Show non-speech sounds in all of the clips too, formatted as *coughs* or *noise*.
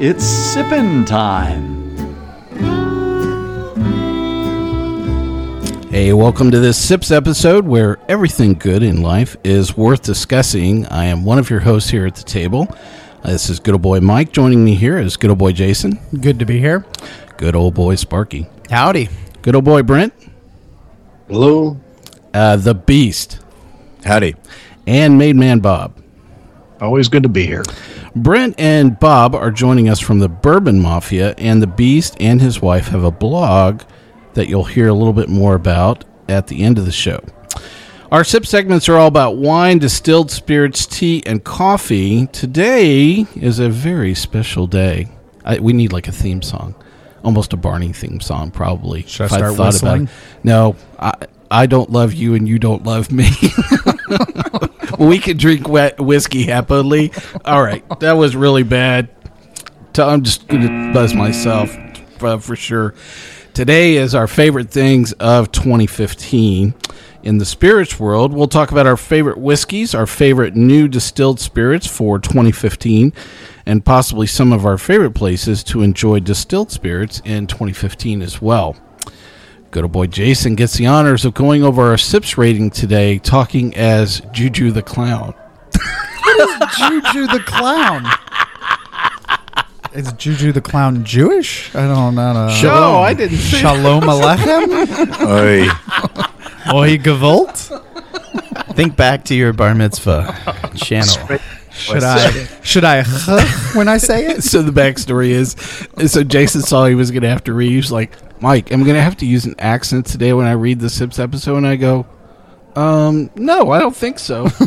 It's sippin' time. Hey, welcome to this Sips episode where everything good in life is worth discussing. I am one of your hosts here at the table. Uh, This is good old boy Mike. Joining me here is good old boy Jason, Good to be here. good old boy Sparky, Howdy. good old boy Brent, Hello. uh, the Beast, Howdy. and Made Man Bob. Always good to be here. Brent and Bob are joining us from the Bourbon Mafia, and the Beast and his wife have a blog that you'll hear a little bit more about at the end of the show. Our sip segments are all about wine, distilled spirits, tea, and coffee. Today is a very special day. I, we need like a theme song, almost a Barney theme song, probably. Should I start thought whistling? it. No, I, I don't love you, and you don't love me. *laughs* *laughs* we can drink wet whiskey happily. All right, that was really bad. I'm just gonna buzz myself uh, for sure. Today is our favorite things of 2015. In the spirits world, we'll talk about our favorite whiskeys, our favorite new distilled spirits for 2015, and possibly some of our favorite places to enjoy distilled spirits in 2015 as well. Good old boy Jason gets the honors of going over our SIPS rating today, talking as Juju the Clown. *laughs* Juju the clown. Is Juju the clown Jewish? I don't know. No, I didn't say Shalom Alechem? Oy. Oi Gavolt? Think back to your bar mitzvah channel. Should I should I *laughs* when I say it? So the backstory is, so Jason saw he was going to have to read. He was like, "Mike, I'm going to have to use an accent today when I read the Sips episode." And I go, "Um, no, I don't think so." *laughs*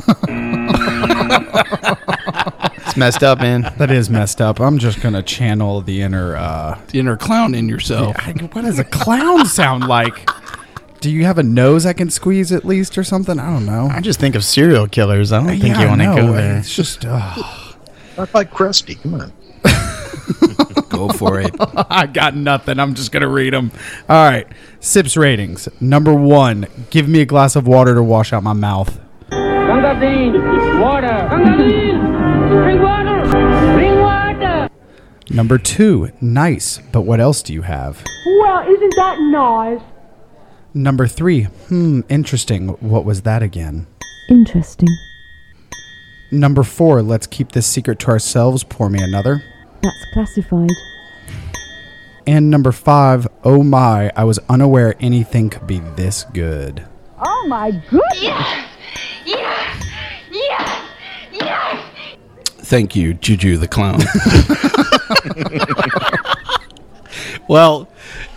It's messed up, man. That is messed up. I'm just gonna channel the inner uh the inner clown in yourself. I- what does a clown sound like? Do you have a nose I can squeeze at least or something? I don't know. I just think of serial killers. I don't think Yeah, you want to go there. It's just uh, Not like Krusty. Come on. *laughs* Go for it. *laughs* I got nothing. I'm just gonna read them. All right. Sips ratings. Number one. Give me a glass of water to wash out my mouth. Gangazine, water. Gangazine, bring water. Bring water. Number two. Nice. But what else do you have? Well, isn't that nice? Number three. Hmm. Interesting. What was that again? Interesting. Number four. Let's keep this secret to ourselves. Pour me another. That's classified. And number five. Oh my! I was unaware anything could be this good. Oh my goodness. Yes! Yes! Yes! Thank you, Juju the clown. *laughs* *laughs* well,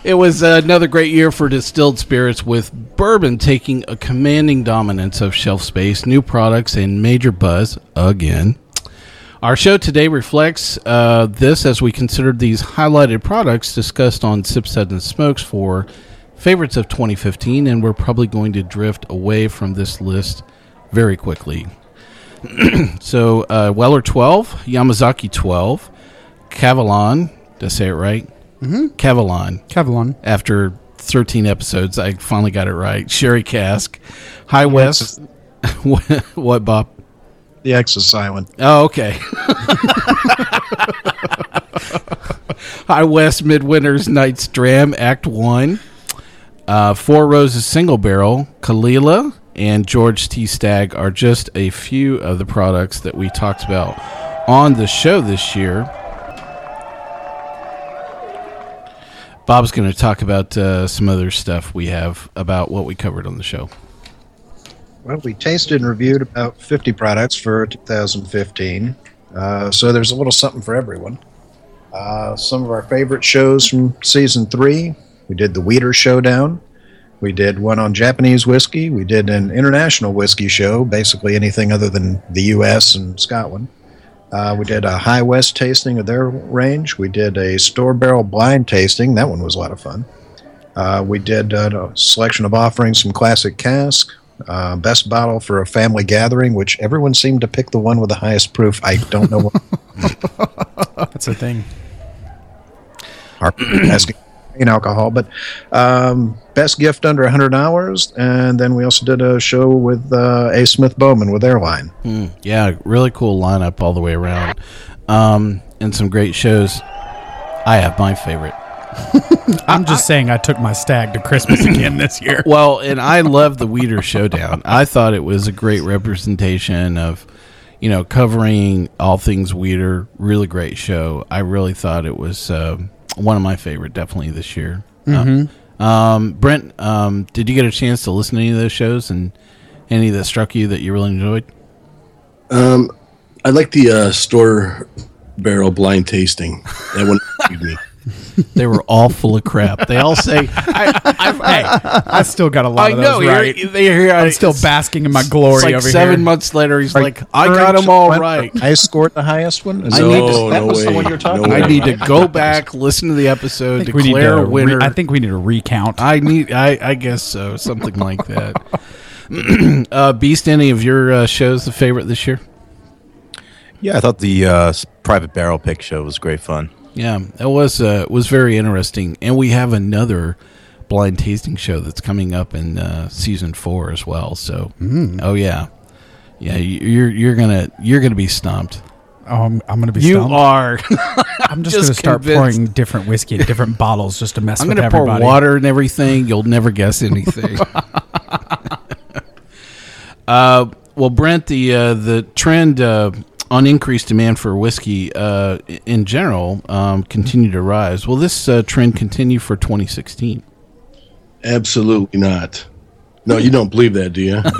it was another great year for distilled spirits with bourbon taking a commanding dominance of shelf space, new products, and major buzz again. Our show today reflects uh, this as we considered these highlighted products discussed on Sip Suds and Smokes for favorites of 2015, and we're probably going to drift away from this list very quickly. *clears throat* so, uh, Weller 12, Yamazaki 12, Kavalan, did I say it right? Mm-hmm. Kavalan, Kevlon. after 13 episodes, I finally got it right. Sherry Cask, High West. *laughs* what, what, Bob? The X is silent. Oh, okay. *laughs* High West Midwinter's Night's Dram, Act 1. Uh, Four Roses Single Barrel, Caol Ila, and George T. Stagg are just a few of the products that we talked about on the show this year. Bob's going to talk about uh, some other stuff we have about what we covered on the show. Well, we tasted and reviewed about 50 products for 2015. Uh, so there's a little something for everyone. Uh, some of our favorite shows from season three. We did the Wheater Showdown. We did one on Japanese whiskey. We did an international whiskey show, basically anything other than the U.S. and Scotland. Uh, we did a High West tasting of their range. We did a store barrel blind tasting. That one was a lot of fun. Uh, we did a selection of offerings from classic cask. Uh, best bottle for a family gathering, which everyone seemed to pick the one with the highest proof. I don't know what *laughs* That's a thing. asking in alcohol, but um, best gift under a 100 hours. And then we also did a show with uh, A. Smith Bowman with Airline. Hmm, yeah, really cool lineup all the way around, um, and some great shows. I have my favorite. *laughs* I'm just saying I took my Stagg to Christmas *clears throat* again this year. Well, and I love the Wheater Showdown. I thought it was a great representation of, you know, covering all things Wheater. Really great show. I really thought it was uh, one of my favorite, definitely this year. Uh, um, Brent, um, did you get a chance to listen to any of those shows and any that struck you that you really enjoyed? Um, I like the uh, store barrel blind tasting. That one *laughs* intrigued me. *laughs* They were all full of crap. They all say, I, I, hey, I still got a lot I of know. those right. You're, they hear, I'm still basking in my glory It's like over seven here. months later, he's Are like, I got referring them to all when right. I scored the highest one. Is I that- need No, that no was the way. one you're talking No about. I way. need to go *laughs* back, listen to the episode, I think we need declare to a winner. Re- I think we need to recount. I need. I, I guess so. Something like that. *laughs* *clears throat* uh, Beast, any of your uh, shows the favorite this year? Yeah, I thought the uh, private barrel pick show was great fun. Yeah, it was. Uh, was very interesting, and we have another blind tasting show that's coming up in uh, season four as well. So, oh yeah, yeah, you- you're you're gonna you're gonna be stumped. oh, I'm, I'm going to be You stumped. are. *laughs* I'm just, just going to start convinced. pouring different whiskey in different *laughs* bottles just to mess. I'm with going to pour water and everything. You'll never guess anything. *laughs* uh, well, Brent, the uh, the trend uh, on increased demand for whiskey uh, in general um, continue to rise. Will this uh, trend continue for 2016? Absolutely not. No, you don't believe that, do you? *laughs*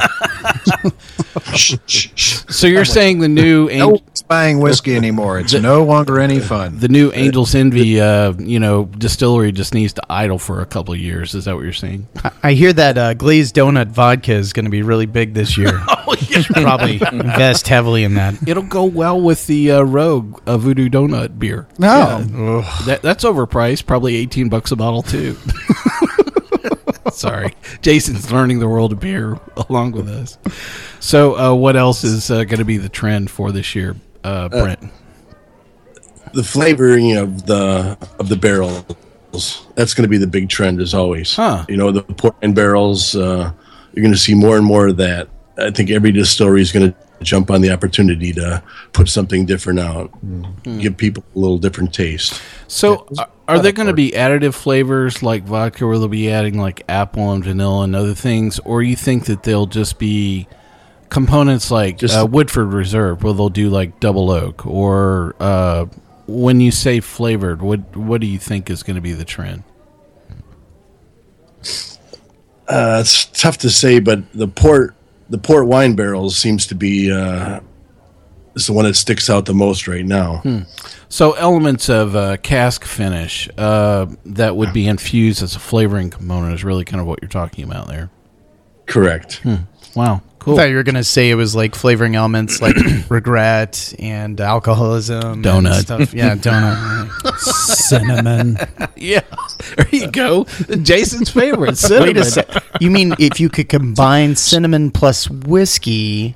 So you're saying the new No An- buying whiskey anymore. It's no longer any fun. the new Angel's Envy, uh, you know, distillery just needs to idle for a couple of years. Is that what you're saying? I hear that uh, glazed donut vodka is going to be really big this year. *laughs* Oh, Should probably invest heavily in that. It'll go well with the uh, Rogue uh, Voodoo Doughnut beer. No. That, that's overpriced, probably eighteen bucks a bottle too. *laughs* Sorry, Jason's learning the world of beer along with us. So, uh, what else is uh, going to be the trend for this year, uh, Brent? the flavoring of the of the barrels that's going to be the big trend as always. Huh. you know the port wine barrels uh, you're going to see more and more of that. I think every distillery is going to jump on the opportunity to put something different out give people a little different taste. So, are, are there going to be additive flavors like vodka, where they'll be adding like apple and vanilla and other things, or you think that they'll just be components like Just- uh, Woodford Reserve, where they'll do like double oak, or uh, when you say flavored, what what do you think is going to be the trend? uh, it's tough to say but the port the port wine barrels seems to be uh, is the one that sticks out the most right now. So elements of uh, cask finish uh, that would be infused as a flavoring component is really kind of what you're talking about there. correct. Wow, I thought you were going to say it was like flavoring elements like *clears throat* regret and alcoholism. and Donut. stuff. Yeah, donut. *laughs* Cinnamon. *laughs* yeah, there you go. Jason's favorite cinnamon. Wait a sec. You mean if you could combine cinnamon plus whiskey,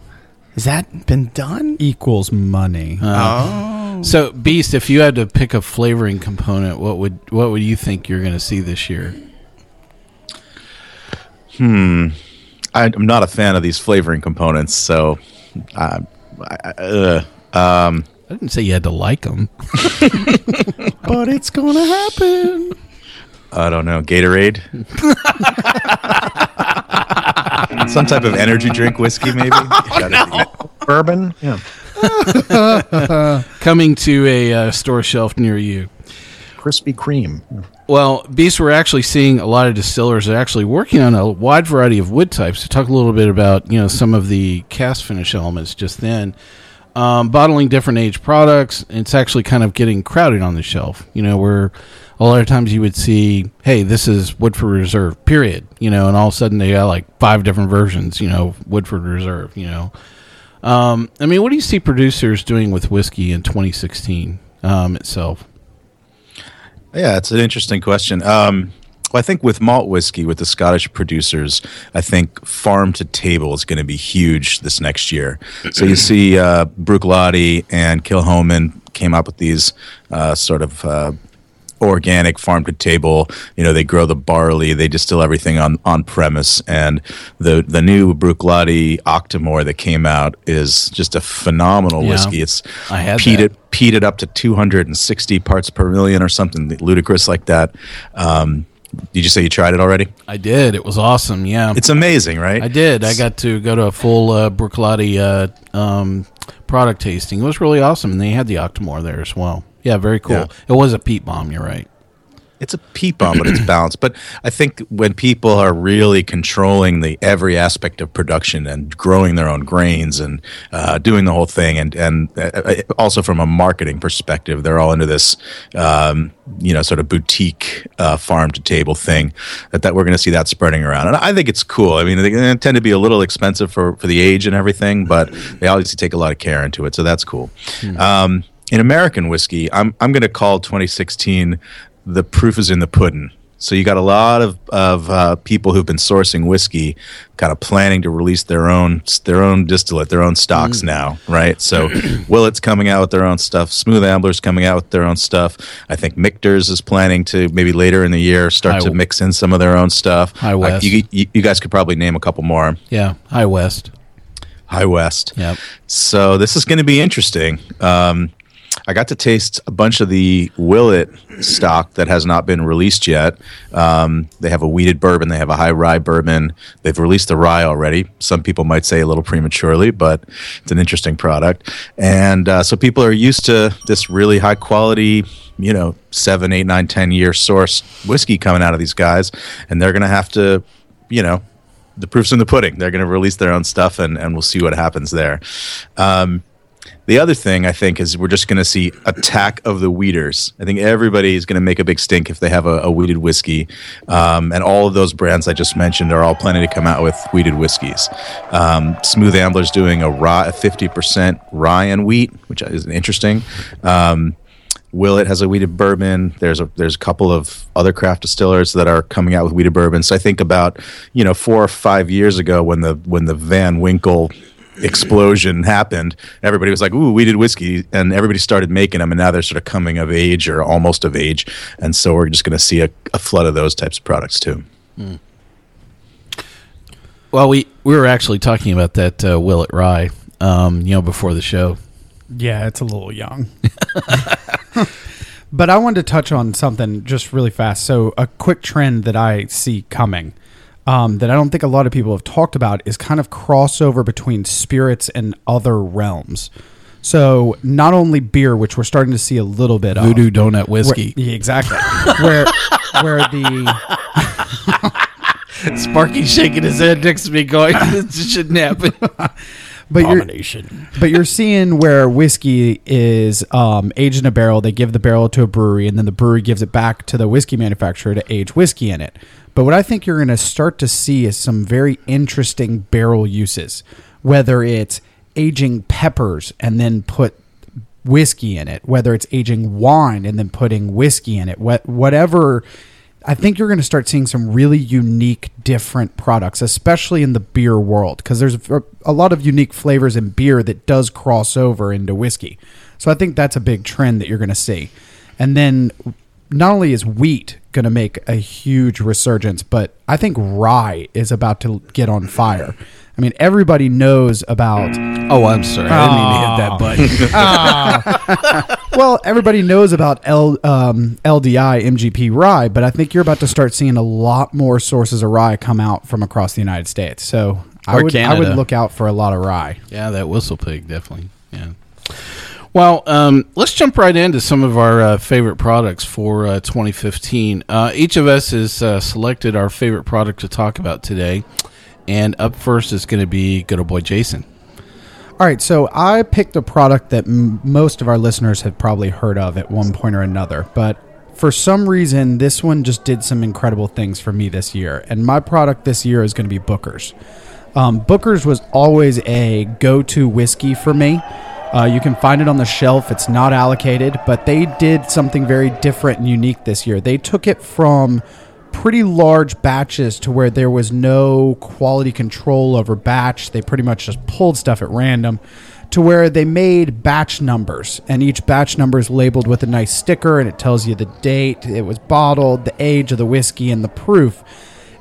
has that been done? equals money. oh. So, Beast, if you had to pick a flavoring component, what would what would you think you're going to see this year? Hmm. I, I'm not a fan of these flavoring components, so uh, I, I- uh, um, I didn't say you had to like them. *laughs* but it's going to happen. I don't know. Gatorade, *laughs* some type of energy drink whiskey, maybe. *laughs* Gotta be- Bourbon, yeah. Coming to a uh, store shelf near you. Krispy Kreme. Well, Beast, we're actually seeing a lot of distillers are actually working on a wide variety of wood types. To talk a little bit about, you know, some of the cask finish elements just then. Um, bottling different age products, it's actually kind of getting crowded on the shelf. You know, where a lot of times you would see, hey, this is Woodford Reserve, period. You know, and all of a sudden they got like five different versions, you know, Woodford Reserve, you know. Um, I mean, what do you see producers doing with whiskey in 2016 um, itself? Yeah, it's an interesting question. Um, well, I think with malt whiskey, with the Scottish producers, I think farm to table is going to be huge this next year. So you see, uh, Bruichladdich and Kilchoman came up with these uh, sort of uh, organic farm to table. You know, they grow the barley, they distill everything on on premise, and the the new Bruichladdich Octomore that came out is just a phenomenal Yeah. whiskey. It's I had peated peated up to 260 parts per million or something ludicrous like that. Um, did you say you tried it already? I did. It was awesome. Yeah, It's amazing, right? I did. I got to go to a full uh, Bruichladdich uh, um, product tasting. It was really awesome, and they had the Octomore there as well. Yeah, very cool. Yeah. It was a peat bomb. You're right. it's a peat bomb, but it's *clears throat* balanced. But I think when people are really controlling the every aspect of production and growing their own grains and uh, doing the whole thing, and and uh, also from a marketing perspective, they're all into this, um, you know, sort of boutique uh, farm to table thing. That that we're going to see that spreading around, and I think it's cool. I mean, they tend to be a little expensive for for the age and everything, but they obviously take a lot of care into it, so that's cool. Um, in American whiskey, I'm I'm going to call 2016 the proof is in the pudding. So you got a lot of of uh, people who've been sourcing whiskey, kind of planning to release their own their own distillate, their own stocks now, right? So *clears throat* Willet's coming out with their own stuff. Smooth Ambler's coming out with their own stuff. I think Michter's is planning to maybe later in the year start High- to mix in some of their own stuff. High Uh, West. you, you, you guys could probably name a couple more. Yeah, High West. High West. Yep. So this is going to be interesting. Um, I got to taste a bunch of the Willet stock that has not been released yet. Um, they have a wheated bourbon, they have a high rye bourbon. They've released the rye already. Some people might say a little prematurely, but it's an interesting product. And uh, so people are used to this really high quality, you know, seven, eight, nine, ten year source whiskey coming out of these guys, and they're going to have to, you know, the proof's in the pudding. They're going to release their own stuff, and, and we'll see what happens there. Um, the other thing I think is we're just going to see attack of the wheaters. I think everybody is going to make a big stink if they have a, a wheated whiskey, um, and all of those brands I just mentioned are all planning to come out with wheated whiskeys. Um, Smooth Ambler's doing a rye, fifty percent rye and wheat, which is interesting. Um, Willet has a wheated bourbon. There's a there's a couple of other craft distillers that are coming out with wheated bourbon. So I think about you know four or five years ago when the when the Van Winkle explosion happened, everybody was like, "Ooh, we did whiskey," and everybody started making them, and now they're sort of coming of age or almost of age, and so we're just going to see a, a flood of those types of products too. Well, we we were actually talking about that uh, Willet Rye, um, you know, before the show. Yeah, it's a little young. *laughs* but I wanted to touch on something just really fast. So, a quick trend that I see coming um, that I don't think a lot of people have talked about is kind of crossover between spirits and other realms. So, not only beer, which we're starting to see a little bit of. Voodoo donut whiskey. Where, yeah, exactly. where where the *laughs* Sparky shaking his head next to me, going, *laughs* "This shouldn't happen." *laughs* but you're but you're seeing where whiskey is um, aged in a barrel. They give the barrel to a brewery, and then the brewery gives it back to the whiskey manufacturer to age whiskey in it. But what I think you're going to start to see is some very interesting barrel uses, whether it's aging peppers and then put whiskey in it, whether it's aging wine and then putting whiskey in it, whatever. I think you're going to start seeing some really unique, different products, especially in the beer world, because there's a- lot of unique flavors in beer that does cross over into whiskey. So I think that's a big trend that you're going to see. And then not only is wheat going to make a huge resurgence, but I think rye is about to get on fire. I mean, everybody knows about. Oh, I'm sorry, I didn't mean to hit that button. *laughs* well, everybody knows about L, um, LDI MGP rye, but I think you're about to start seeing a lot more sources of rye come out from across the United States. So I Or would I would look out for a lot of rye. Yeah, that WhistlePig definitely. Yeah. Well, um, let's jump right into some of our uh, favorite products for uh, 2015. Uh, each of us has uh, selected our favorite product to talk about today, and up first is going to be good old boy Jason. All right, so I picked a product that m- most of our listeners have probably heard of at one point or another, but for some reason, this one just did some incredible things for me this year. And my product this year is going to be Booker's. Um, Booker's was always a go-to whiskey for me. Uh, you can find it on the shelf. It's not allocated, but they did something very different and unique this year. They took it from pretty large batches to where there was no quality control over batch. They pretty much just pulled stuff at random to where they made batch numbers, and each batch number is labeled with a nice sticker, and it tells you the date it was bottled, the age of the whiskey, and the proof.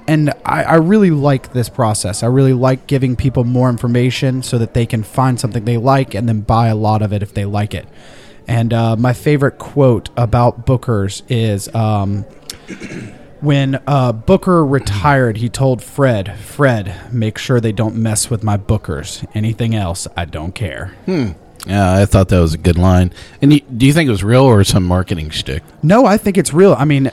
And I, I really like this process. I really like giving people more information so that they can find something they like and then buy a lot of it if they like it. And uh, my favorite quote about Booker's is um, when uh, Booker retired, he told Fred, Fred, make sure they don't mess with my Bookers. Anything else, I don't care. Hmm. Yeah, I thought that was a good line. And you, do you think it was real or some marketing shtick? No, I think it's real. I mean,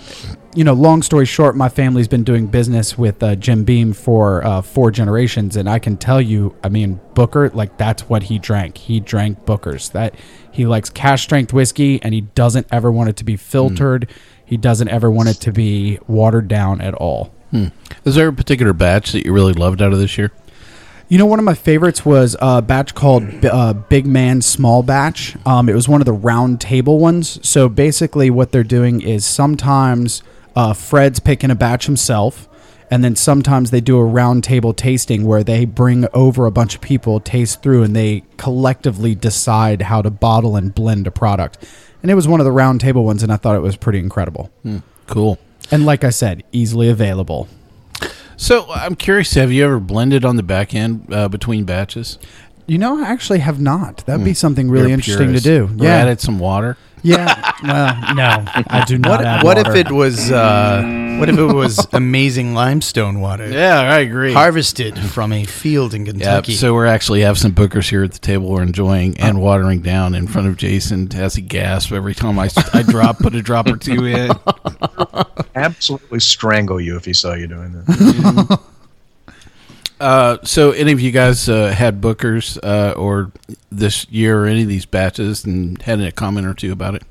you know, long story short, my family's been doing business with uh, Jim Beam for uh, four generations, and I can tell you, I mean, Booker, like that's what he drank. He drank Booker's. That he likes cask strength whiskey, and he doesn't ever want it to be filtered. He doesn't ever want it to be watered down at all. Hmm. Is there a particular batch that you really loved out of this year? You know, one of my favorites was a batch called uh, Big Man Small Batch. Um, it was one of the round table ones. So basically, what they're doing is sometimes uh, Fred's picking a batch himself, and then sometimes they do a round table tasting where they bring over a bunch of people, taste through, and they collectively decide how to bottle and blend a product. And it was one of the round table ones, and I thought it was pretty incredible. Hmm. Cool. And like I said, easily available. So I'm curious, have you ever blended on the back end uh, between batches? You know, I actually have not. That'd be something really You're interesting purist. to do. Or Yeah. added some water. Yeah. *laughs* Well, no, I do not. What, add what water. if it was? Uh, what if it was *laughs* amazing limestone water? Yeah, I agree. Harvested from a field in Yeah, Kentucky. so we're actually have some bookers here at the table we're enjoying and watering down in front of Jason as he gasps every time I, I drop, put a drop or two in. *laughs* Absolutely strangle you if he saw you doing that. Uh, so, any of you guys uh, had bookers uh, or this year or any of these batches and had a comment or two about it?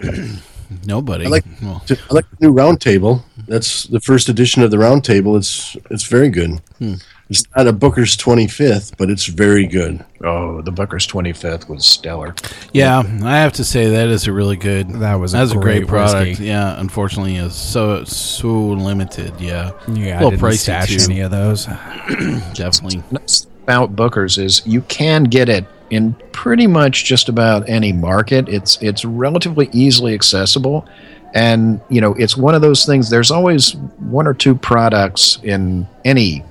*clears throat* Nobody. I like Well, I like the new round table. That's the first edition of the round table. It's it's very good. Hmm. It's not a Booker's twenty fifth, but it's very good. Oh, the Booker's 25th was stellar. yeah, I have to say that is a really good. That was a that's a great great product. whiskey. Yeah, unfortunately, is so so limited. Yeah, Yeah, a I little didn't pricey stash too. any of those. *clears throat* Definitely. Nice about Booker's is you can get it in pretty much just about any market. It's it's relatively easily accessible, and you know it's one of those things. There's always one or two products in any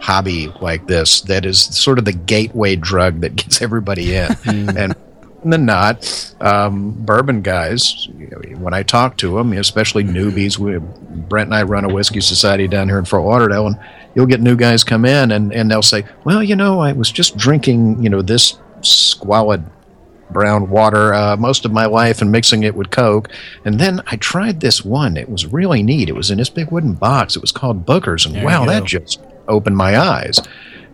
hobby like this that is sort of the gateway drug that gets everybody in, *laughs* and. than not, um, bourbon guys. When I talk to them, especially newbies, we, Brent and I run a whiskey society down here in Fort Lauderdale, and you'll get new guys come in and, and they'll say, "Well, you know, I was just drinking, you know, this squalid brown water uh, most of my life and mixing it with Coke, and then I tried this one. It was really neat. It was in this big wooden box. It was called Booker's, and There wow, that just opened my eyes."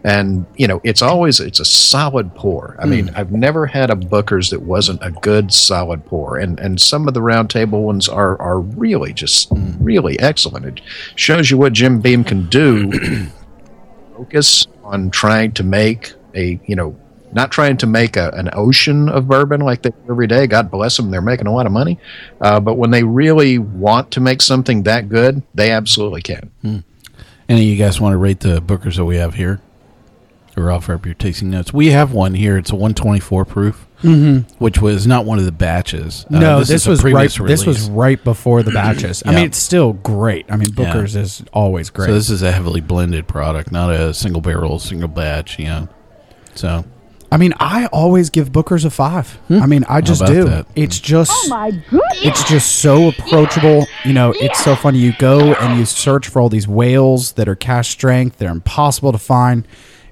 and you know it's always it's a solid pour. I mean hmm. i've never had a booker's that wasn't a good solid pour. And and some of the round table ones are are really just hmm. really excellent. It shows you what jim beam can do. *clears throat* Focus on trying to make a you know not trying to make a, an ocean of bourbon like they do every day. God bless them. They're making a lot of money. Uh, but when they really want to make something that good they absolutely can hmm. Any of you guys want to rate the bookers that we have here? Or offer up your tasting notes? We have one here. It's a 124 proof, Mhm. which was not one of the batches. Uh, no, this, was right. previous This was right before the *clears throat* batches. I Yeah. mean, it's still great. I mean, Yeah. Booker's is always great. So this is a heavily blended product, not a single barrel, single batch. You know, so I mean, I always give Booker's a five. Hmm. I mean, I just do. that? It's hmm. just. Oh my goodness! It's just so approachable. You know, it's so funny. You go and you search for all these whales that are cask strength. They're impossible to find.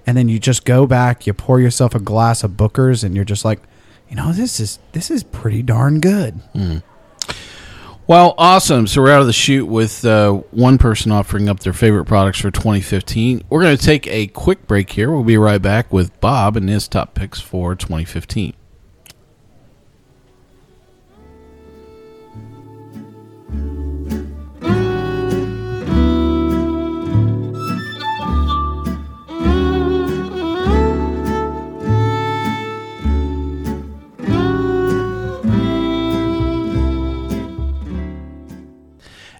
And then you just go back, you pour yourself a glass of Booker's, and you're just like, you know, this is this is pretty darn good. Hmm. Well, awesome. So we're out of the chute with uh, one person offering up their favorite products for 2015. We're going to take a quick break here. We'll be right back with Bob and his top picks for 2015.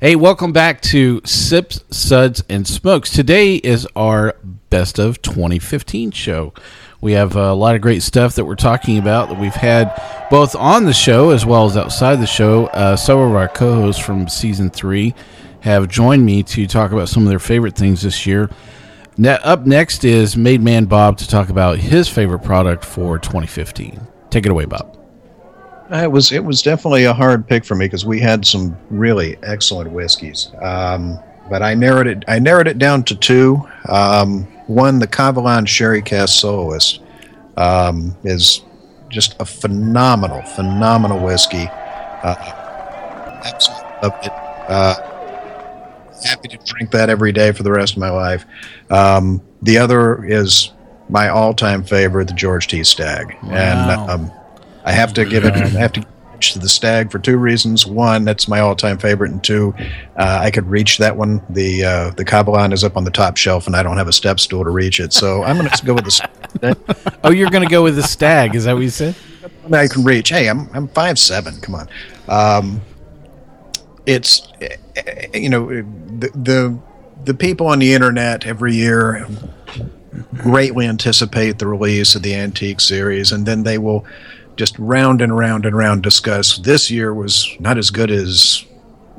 Hey, welcome back to Sips, Suds, and Smokes. Today is our Best of 2015 show. We have a lot of great stuff that we're talking about that we've had both on the show as well as outside the show. Uh, some of our co hosts from season three have joined me to talk about some of their favorite things this year. Ne- up next is Made Man Bob to talk about his favorite product for 2015. Take it away, Bob. It was it was definitely a hard pick for me because we had some really excellent whiskeys. Um, but I narrowed it I narrowed it down to two. Um, one, the Kavalan Sherry Cask Soloist, um, is just a phenomenal, phenomenal whiskey. Uh, absolutely loved it. Uh, happy to drink that every day for the rest of my life. Um, the other is my all-time favorite, the George T. Stagg, and um, I have to give it. I have to reach to the Stagg for two reasons. One, that's my all-time favorite, and two, uh, I could reach that one. The uh, the Kavalan is up on the top shelf, and I don't have a step stool to reach it, so I'm going to go with the. Stagg. *laughs* Oh, you're going to go with the Stagg? Is that what you said? I can reach. Hey, I'm I'm five seven. Come on. Um, it's eh, you know the, the the people on the internet every year greatly anticipate the release of the antique series, and then they will just round and round and round discuss. This year was not as good as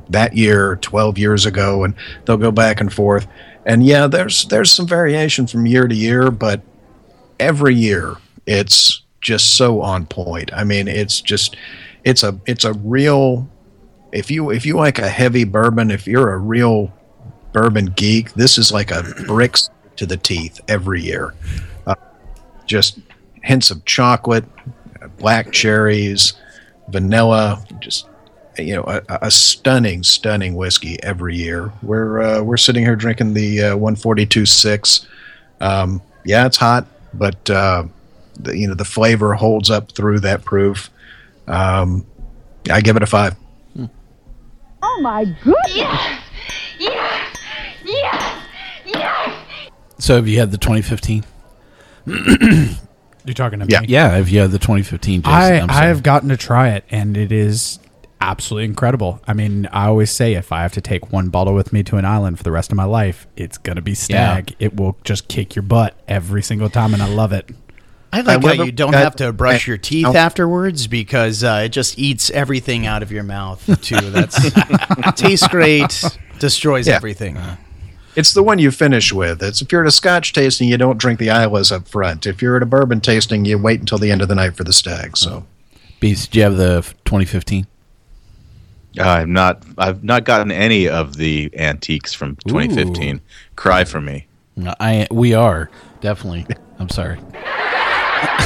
that year 12 years ago and they'll go back and forth. And yeah there's there's some variation from year to year but every year it's just so on point. I mean it's just it's a it's a real if you if you like a heavy bourbon if you're a real bourbon geek this is like a bricks to the teeth every year. Uh, just hints of chocolate black cherries vanilla just you know a, a stunning stunning whiskey every year we're uh, we're sitting here drinking the uh, 142.6 um, yeah it's hot but uh, the, you know the flavor holds up through that proof um, i give it a five Oh my goodness! Yes! Yes! Yes! Yes! So have you had the 2015? *clears throat* You're talking to Yeah. me. Yeah, have you had the 2015? Jason? I I'm I sorry. have gotten to try it, and it is absolutely incredible. I mean, I always say if I have to take one bottle with me to an island for the rest of my life, it's gonna be Stagg. It will just kick your butt every single time, and I love it. I like I how you don't I- have to brush I- your teeth I'll- afterwards because uh, it just eats everything out of your mouth too. That's *laughs* tastes great, destroys Yeah. everything. It's the one you finish with. It's if you're at a Scotch tasting, you don't drink the Islays up front. If you're at a bourbon tasting, you wait until the end of the night for the Stagg. So Beast, do you have the 2015? Uh, I've not I've not gotten any of the antiques from 2015. Cry for me. No, I we are definitely. I'm sorry.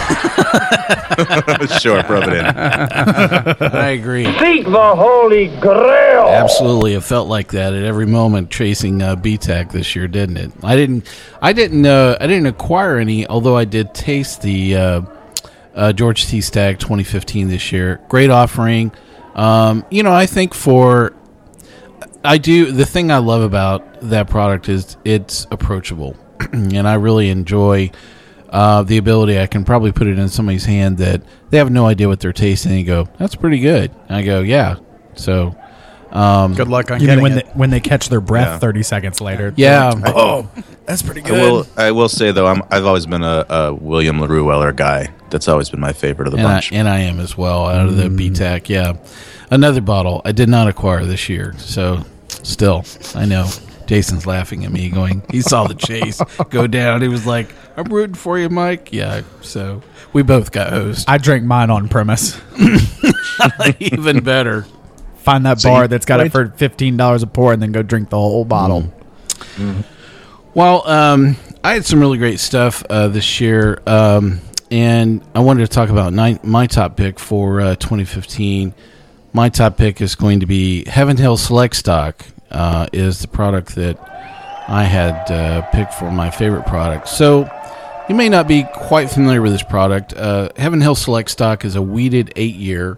*laughs* sure, rub it in. *laughs* I agree. Seek the Holy Grail! Absolutely, it felt like that at every moment chasing uh, BTAC this year, didn't it? I didn't, I didn't, uh, I didn't acquire any, although I did taste the uh, uh, George T. Stagg 2015 this year. Great offering. Um, you know, I think for I do the thing I love about that product is it's approachable, *clears throat* and I really enjoy uh, the ability. I can probably put it in somebody's hand that they have no idea what they're tasting. And go, that's pretty good. And I go, yeah. So, um, Good luck on You getting mean when it. they, when they catch their breath Yeah. thirty seconds later? yeah. like, oh, *laughs* that's pretty good. I good. will I will say though I'm I've always been a, a William Larue Weller guy. That's always been my favorite of the and I, bunch. and I am as well out of the BTAC. Yeah, another bottle I did not acquire this year. So, still, I know Jason's laughing at me, going, he saw the chase go down. He was like, "I'm rooting for you, Mike." Yeah. So we both got hosed. I drank mine on premise. *laughs* Even better. Find that So bar you- that's got it wait- for fifteen dollars a pour, and then go drink the whole bottle. Well, um, I had some really great stuff uh, this year, um, and I wanted to talk about nine, my top pick for uh, 2015. My top pick is going to be Heaven Hill Select Stock. Uh, is the product that I had uh, picked for my favorite product. So you may not be quite familiar with this product. Uh, Heaven Hill Select Stock is a wheated eight-year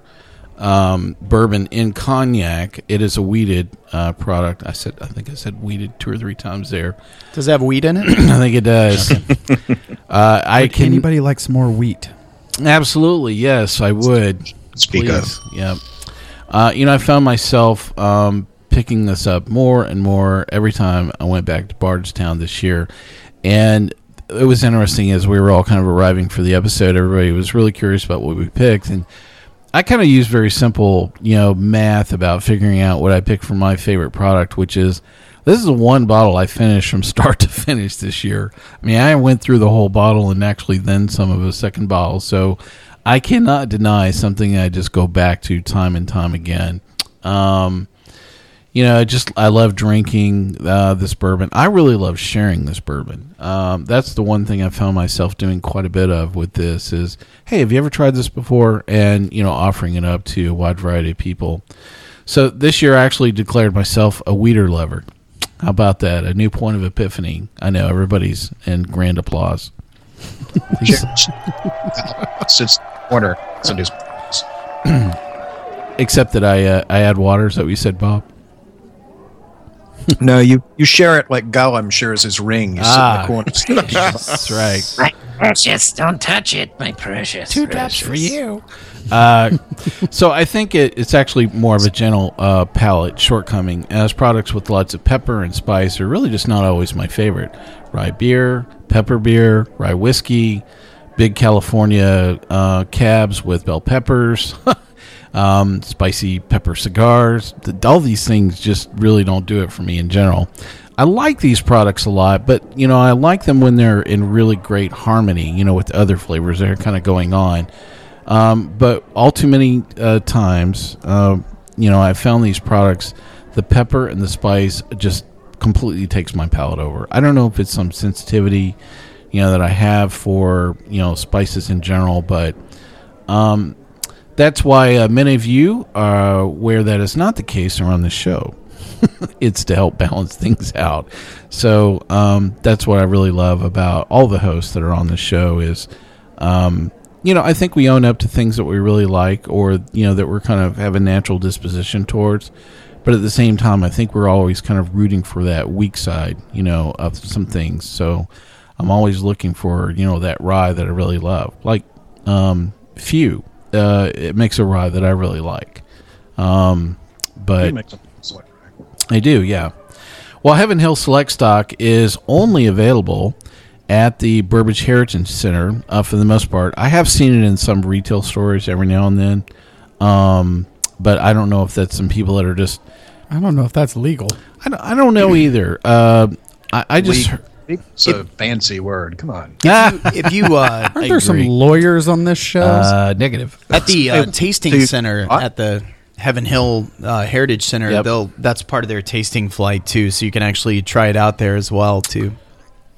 um, bourbon in cognac. It is a wheated uh, product. I said, I think I said wheated two or three times there. Does it have wheat in it? *clears throat* I think it does. *laughs* uh, I Would can anybody likes more wheat? absolutely yes, I would. Speak Please. Yeah. Uh, you know, I found myself um, picking this up more and more every time I went back to Bardstown this year, and it was interesting as we were all kind of arriving for the episode. Everybody was really curious about what we picked, and I kind of used very simple, you know, math about figuring out what I picked for my favorite product, which is this is one bottle I finished from *laughs* start to finish this year. I mean, I went through the whole bottle and actually then some of a second bottle, so I cannot deny something I just go back to time and time again. Um, you know, I just I love drinking uh, this bourbon. I really love sharing this bourbon. Um, that's the one thing I found myself doing quite a bit of with this is, hey, have you ever tried this before? And you know, offering it up to a wide variety of people. So this year, I actually declared myself a wheater lover. How about that? A new point of epiphany. I know everybody's in grand applause. *laughs* Water. So *clears throat* Except that I uh, I add water. Is that what you said, Bob? *laughs* no, you you share it like Gollum shares his ring. You Ah. sit in the corner. *laughs* *laughs* That's right. Precious, don't touch it, my precious. Two drops for you. Uh, so I think it, it's actually more of a gentle uh, palate shortcoming, as products with lots of pepper and spice are really just not always my favorite. Rye beer, pepper beer, rye whiskey, big California uh, cabs with bell peppers, um, spicy pepper cigars. The, all these things just really don't do it for me in general. I like these products a lot, but you know I like them when they're in really great harmony. You know, with the other flavors that are kind of going on. Um, but all too many uh, times, uh, you know, I've found these products, the pepper and the spice just completely takes my palate over. I don't know if it's some sensitivity, you know, that I have for you know spices in general, but um, that's why uh, many of you uh, where that is not the case are on the show. *laughs* it's to help balance *laughs* things out. So um, that's what I really love about all the hosts that are on the show is, um, you know, I think we own up to things that we really like or you know that we're kind of have a natural disposition towards. But at the same time, I think we're always kind of rooting for that weak side, you know, of some things. So I'm always looking for you know that rye that I really love, like um, few. Uh, it makes a rye that I really like. Um, but they make some do, yeah. Well, Heaven Hill Select Stock is only available at the Bourbon Heritage Center uh, for the most part. I have seen it in some retail stores every now and then, um, but I don't know if that's some people that are just. I don't know if that's legal. I don't, I don't know either. Uh, I, I just. Legal. It's a fancy word. Come on. Yeah. *laughs* if you uh, Aren't there some lawyers on this show? Uh, negative. at the uh, tasting dude, center what? at the Heaven Hill uh, Heritage Center, Yep. they'll that's part of their tasting flight too, so you can actually try it out there as well too.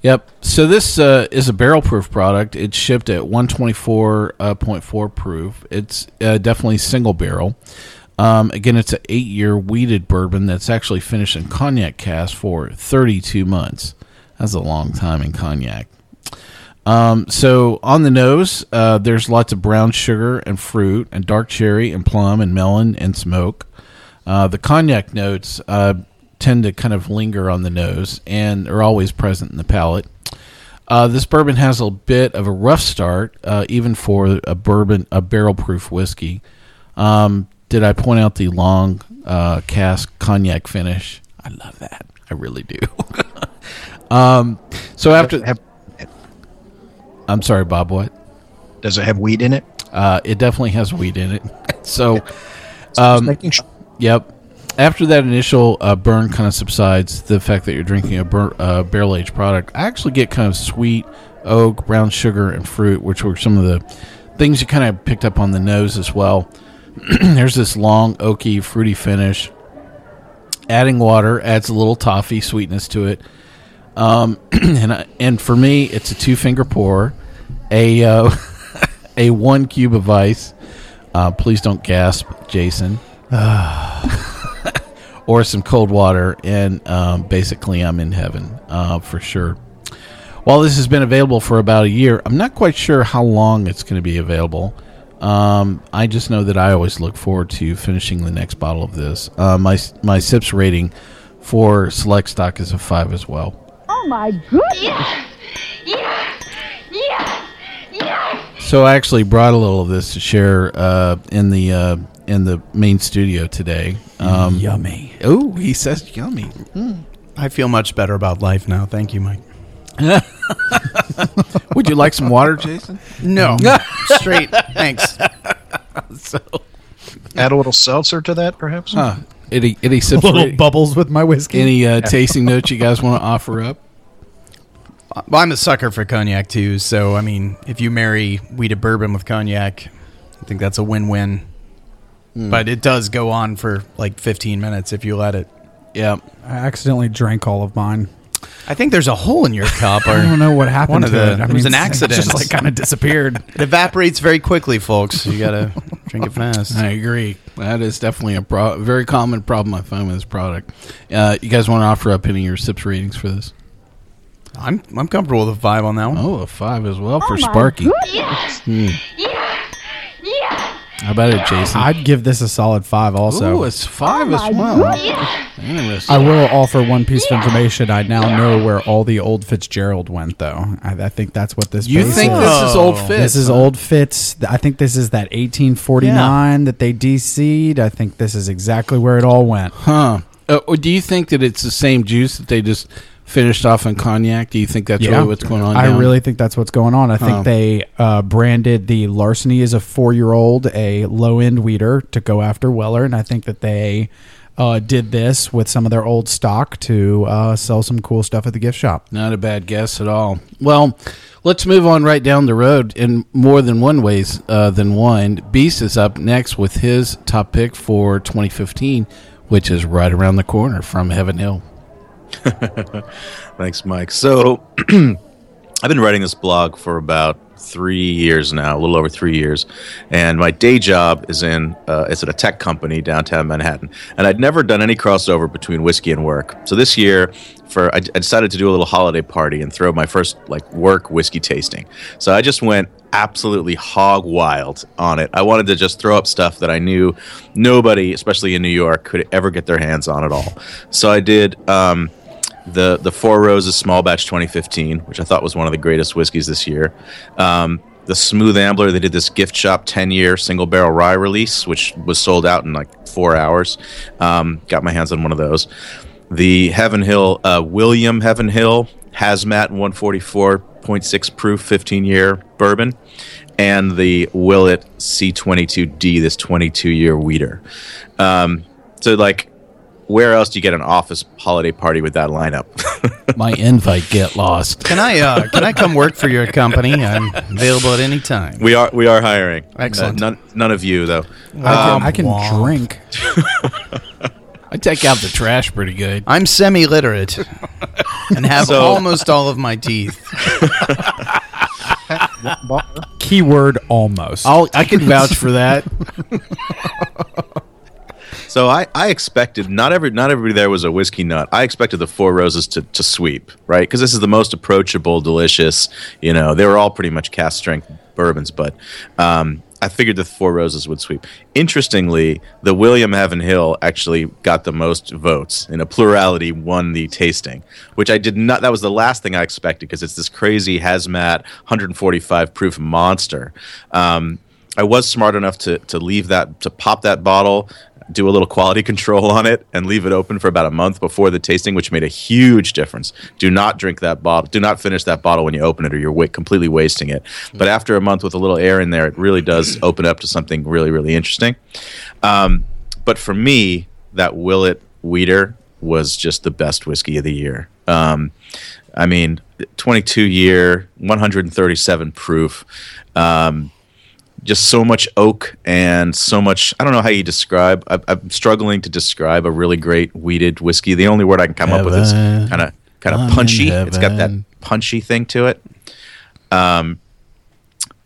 Yep. So this uh, is a barrel proof product. It's shipped at 124.4 proof. It's uh, definitely single barrel. Um, again, it's an eight year wheated bourbon that's actually finished in cognac cask for 32 months. That's a long time in cognac. Um, so on the nose, uh, there's lots of brown sugar and fruit, and dark cherry and plum and melon and smoke. Uh, the cognac notes uh, tend to kind of linger on the nose and are always present in the palate. Uh, this bourbon has a bit of a rough start, uh, even for a bourbon, a barrel-proof whiskey. Um, did I point out the long uh, cask cognac finish? I love that. I really do. *laughs* um, so after, have, I'm sorry, Bob. What? does it have weed in it? Uh, it definitely has weed in it. *laughs* so, um, sure. Yep. After that initial uh, burn kind of subsides, the fact that you're drinking a bur- uh, barrel aged product, I actually get kind of sweet oak, brown sugar, and fruit, which were some of the things you kind of picked up on the nose as well. *clears throat* There's this long, oaky, fruity finish. Adding water adds a little toffee sweetness to it. Um, *clears throat* and I, and for me, it's a two finger pour, a uh, *laughs* a one cube of ice. Uh, please don't gasp, Jason. *sighs* or some cold water, and um, basically I'm in heaven uh, for sure. While this has been available for about a year, I'm not quite sure how long it's going to be available. Um, I just know that I always look forward to finishing the next bottle of this. Uh, my my sips rating for select stock is a five as well. Oh my goodness! Yes! Yes! Yes! Yes! So I actually brought a little of this to share uh, in the uh, in in the main studio today. Um, Yummy. Oh, he says yummy. I feel much better about life now. Thank you, Mike. *laughs* Would you like some water, Jason? No, *laughs* straight. Thanks. *laughs* so, Add a little seltzer to that, perhaps. huh, any any sips? Little for- bubbles with my whiskey. any uh, tasting notes you guys want to offer up? Well, I'm a sucker for cognac too. So I mean, if you marry wheated bourbon with cognac, I think that's a win-win. But it does go on for like 15 minutes if you let it. Yeah. I accidentally drank all of mine. I think there's a hole in your cup. Or I don't know what happened One of to the, it. I it was mean, an it accident. just, like, kinda disappeared. *laughs* It evaporates very quickly, folks. You gotta drink it fast. I agree. That is definitely a pro- very common problem I find with this product. Uh, you guys want to offer up any of your sips ratings for this? I'm I'm comfortable with a five on that one. Oh, a five as well for Oh my Sparky. goodness. Hmm. Yeah. Yeah. How about it, Jason? I'd give this a solid five. Also, Ooh, it's five Oh as well. goodness. Interesting. I will offer one piece of information. I now know where all the old Fitzgerald went, though. I, I think that's what this. You base think is. this is old. Fitz? This is huh? old Fitz. I think this is that 1849 that they DC'd. I think this is exactly where it all went. Huh. Uh, or do you think that it's the same juice that they just finished off in cognac? Do you think that's really what's going on? I down? really think that's what's going on. I think Huh. they uh, branded the Larceny as a four-year-old a low-end wheater to go after Weller, and I think that they uh, did this with some of their old stock to uh, sell some cool stuff at the gift shop. Not a bad guess at all. Well, let's move on right down the road in more than one ways uh, than one. Beast is up next with his top pick for 2015, which is right around the corner from Heaven Hill. *laughs* Thanks, Mike. So, *clears throat* I've been writing this blog for about three years now, a little over three years, and my day job is in uh, it's at a tech company downtown Manhattan, and I'd never done any crossover between whiskey and work. So this year, for I, I decided to do a little holiday party and throw my first like work whiskey tasting. So I just went absolutely hog wild on it. I wanted to just throw up stuff that I knew nobody, especially in New York, could ever get their hands on at all. So I did. Um, the the Four Roses Small Batch 2015, which I thought was one of the greatest whiskeys this year. Um, the Smooth Ambler, they did this gift shop 10 year single barrel rye release, which was sold out in like four hours. Um, got my hands on one of those. The Heaven Hill, uh, William Heaven Hill Hazmat 144.6 proof 15 year bourbon, and the Willett C22D, this 22 year wheater. Um, so, like, where else do you get an office holiday party with that lineup? *laughs* My invite get lost. Can I uh, can I come work for your company? I'm available at any time. we are we are hiring. Excellent. Uh, none none of you though. I can, I can drink. I take out the trash pretty good. I'm semi-literate and have So- almost all of my teeth. Keyword almost. I'll, I can vouch for that. *laughs* So I, I expected not every not everybody there was a whiskey nut. I expected the Four Roses to, to sweep right because this is the most approachable, delicious. You know, they were all pretty much cask strength bourbons, but um, I figured the Four Roses would sweep. Interestingly, the William Heaven Hill actually got the most votes in a plurality, won the tasting, which I did not. That was the last thing I expected because it's this crazy hazmat 145 proof monster. Um, I was smart enough to to leave that to pop that bottle, do a little quality *laughs* control on it, and leave it open for about a month before the tasting, which made a huge difference. Do not drink that bottle. Do not finish that bottle when you open it, or you're completely wasting it. But after a month with a little air in there, it really does *clears throat* open up to something really really interesting. Um, but for me, that Willett Wheater was just the best whiskey of the year. Um, I mean, 22 year, 137 proof. Um, just so much oak and so much. I don't know how you describe. I, I'm struggling to describe a really great wheated whiskey. The only word I can come up with is kind of kind of punchy. It's got that punchy thing to it. Um,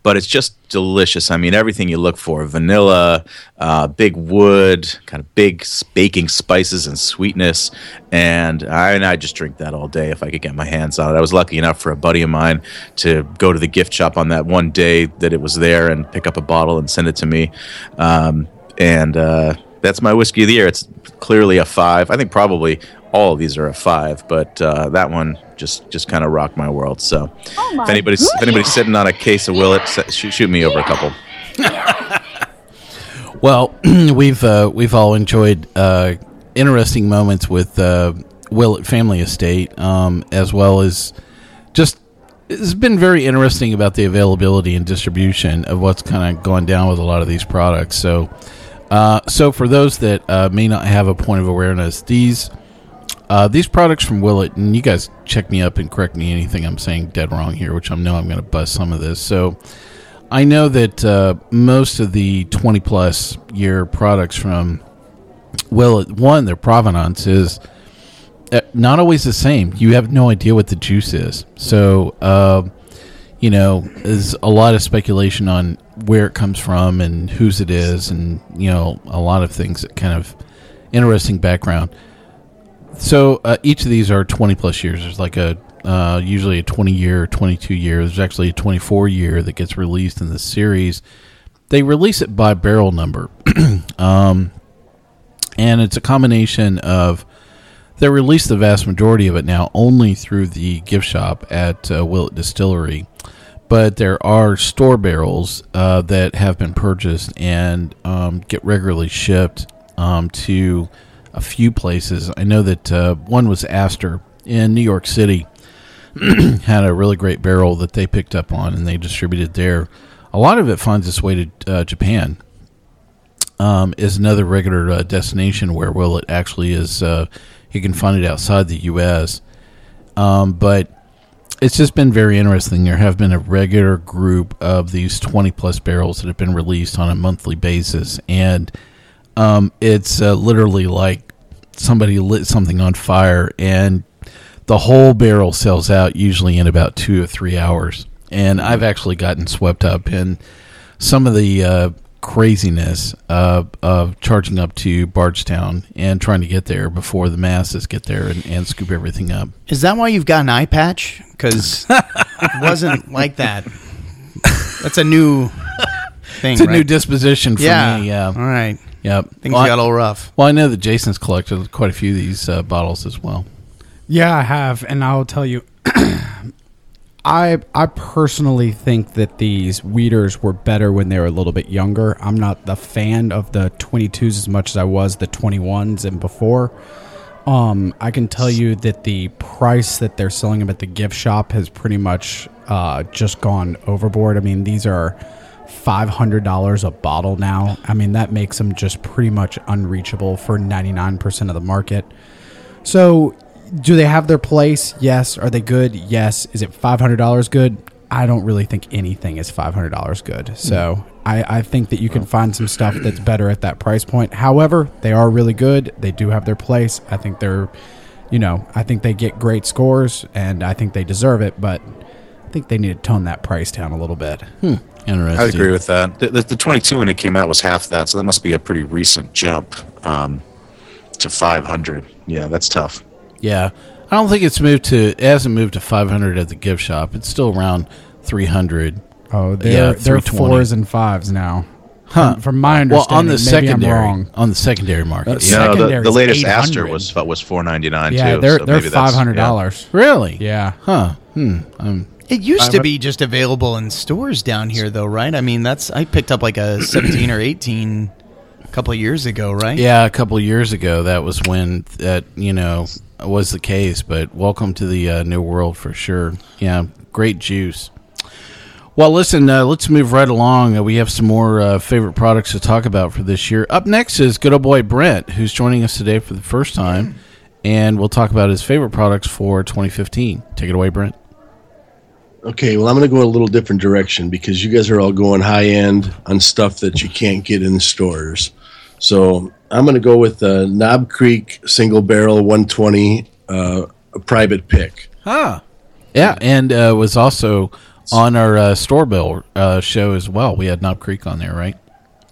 but it's just delicious. I mean, everything you look for: vanilla, uh, big wood, kind of big baking spices and sweetness. And I and I just drink that all day if I could get my hands on it. I was lucky enough for a buddy of mine to go to the gift shop on that one day that it was there and pick up a bottle and send it to me. Um, and uh, that's my whiskey of the year. It's clearly a five. I think probably all of these are a five, but uh, that one just just kind of rocked my world. So Oh my if anybody's if anybody's sitting on a case of Willett, s- shoot, shoot me over a couple. *laughs* Well, *clears throat* we've uh, we've all enjoyed uh, interesting moments with uh, Willett Family Estate, um, as well as just it's been very interesting about the availability and distribution of what's kind of going down with a lot of these products. So, uh, so for those that uh, may not have a point of awareness, these uh, these products from Willett, and you guys check me up and correct me anything I'm saying dead wrong here, which I know I'm going to bust some of this. So. I know that uh, most of the 20 plus year products from well, one, their provenance is uh, not always the same. You have no idea what the juice is. So, you know, there's a lot of speculation on where it comes from and whose it is, and, you know, a lot of things that kind of interesting background. So, uh, each of these are 20 plus years. There's like a uh, usually a 20 year, 22 year. There's actually a 24 year that gets released in the series. They release it by barrel number. *clears throat* um, and it's a combination of they release the vast majority of it now only through the gift shop at uh, Willett Distillery. But there are store barrels uh, that have been purchased and um, get regularly shipped um, to a few places. I know that uh, one was Astor in New York City *clears throat* had a really great barrel that they picked up on and they distributed there. A lot of it finds its way to uh, Japan. Um, is another regular uh, destination where well it actually is. Uh, you can find it outside the U.S. Um, but it's just been very interesting. There have been a regular group of these 20 plus barrels that have been released on a monthly basis. And um, it's uh, literally like somebody lit something on fire and the whole barrel sells out usually in about two or three hours. And I've actually gotten swept up in some of the uh, craziness of, of charging up to Bardstown and trying to get there before the masses get there and, and scoop everything up. Is that why you've got an eye patch? Because it wasn't *laughs* like that. That's a new thing. It's a right? new disposition for Yeah. me. Yeah. All right. Yep. Things Well, got a little rough. Well, I know that Jason's collected quite a few of these uh, bottles as well. Yeah, I have, and I'll tell you, *clears throat* I I personally think that these wheaters were better when they were a little bit younger. I'm not the fan of the 22s as much as I was the 21s and before. Um, I can tell you that the price that they're selling them at the gift shop has pretty much uh, just gone overboard. I mean, these are five hundred dollars a bottle now. I mean, that makes them just pretty much unreachable for ninety nine percent of the market. So, do they have their place? Yes. Are they good? Yes. Is it five hundred dollars good? I don't really think anything is five hundred dollars good. So I, I think that you can find some stuff that's better at that price point. However, they are really good. They do have their place. I think they're, you know, I think they get great scores, and I think they deserve it. But I think they need to tone that price down a little bit. Interesting. I agree with that. The, the, the 22 when it came out was half that, so that must be a pretty recent jump um, to 500. Yeah, that's tough. Yeah, I don't think it's moved to. It hasn't moved to 500 at the gift shop. It's still around 300. Oh, they're Yeah, they're fours and fives now. Huh. From, from my Well, understanding, on the maybe secondary, I'm wrong. on the secondary market. Uh, yeah. No, the, the latest 800. Astor was was four ninety nine Yeah, too. they're so they're maybe that's- five hundred dollars. Really? Yeah. Huh. Hmm. Um, It used to be just available in stores down here, though, right? I mean, that's I picked up like a 17 or 18 a couple of years ago, right? yeah, a couple of years ago, that was when that you know was the case. But welcome to the uh, new world for sure. Yeah, great juice. Well, listen, uh, let's move right along. Uh, we have some more uh, favorite products to talk about for this year. Up next is good old boy Brent, who's joining us today for the first time, and we'll talk about his favorite products for 2015. Take it away, Brent. Okay, well, I'm going to go a little different direction because you guys are all going high end on stuff that you can't get in the stores. So I'm going to go with the Knob Creek Single Barrel 120 uh, a private pick. Huh. Yeah, and uh, was also on our uh, store bill uh, show as well. We had Knob Creek on there, right?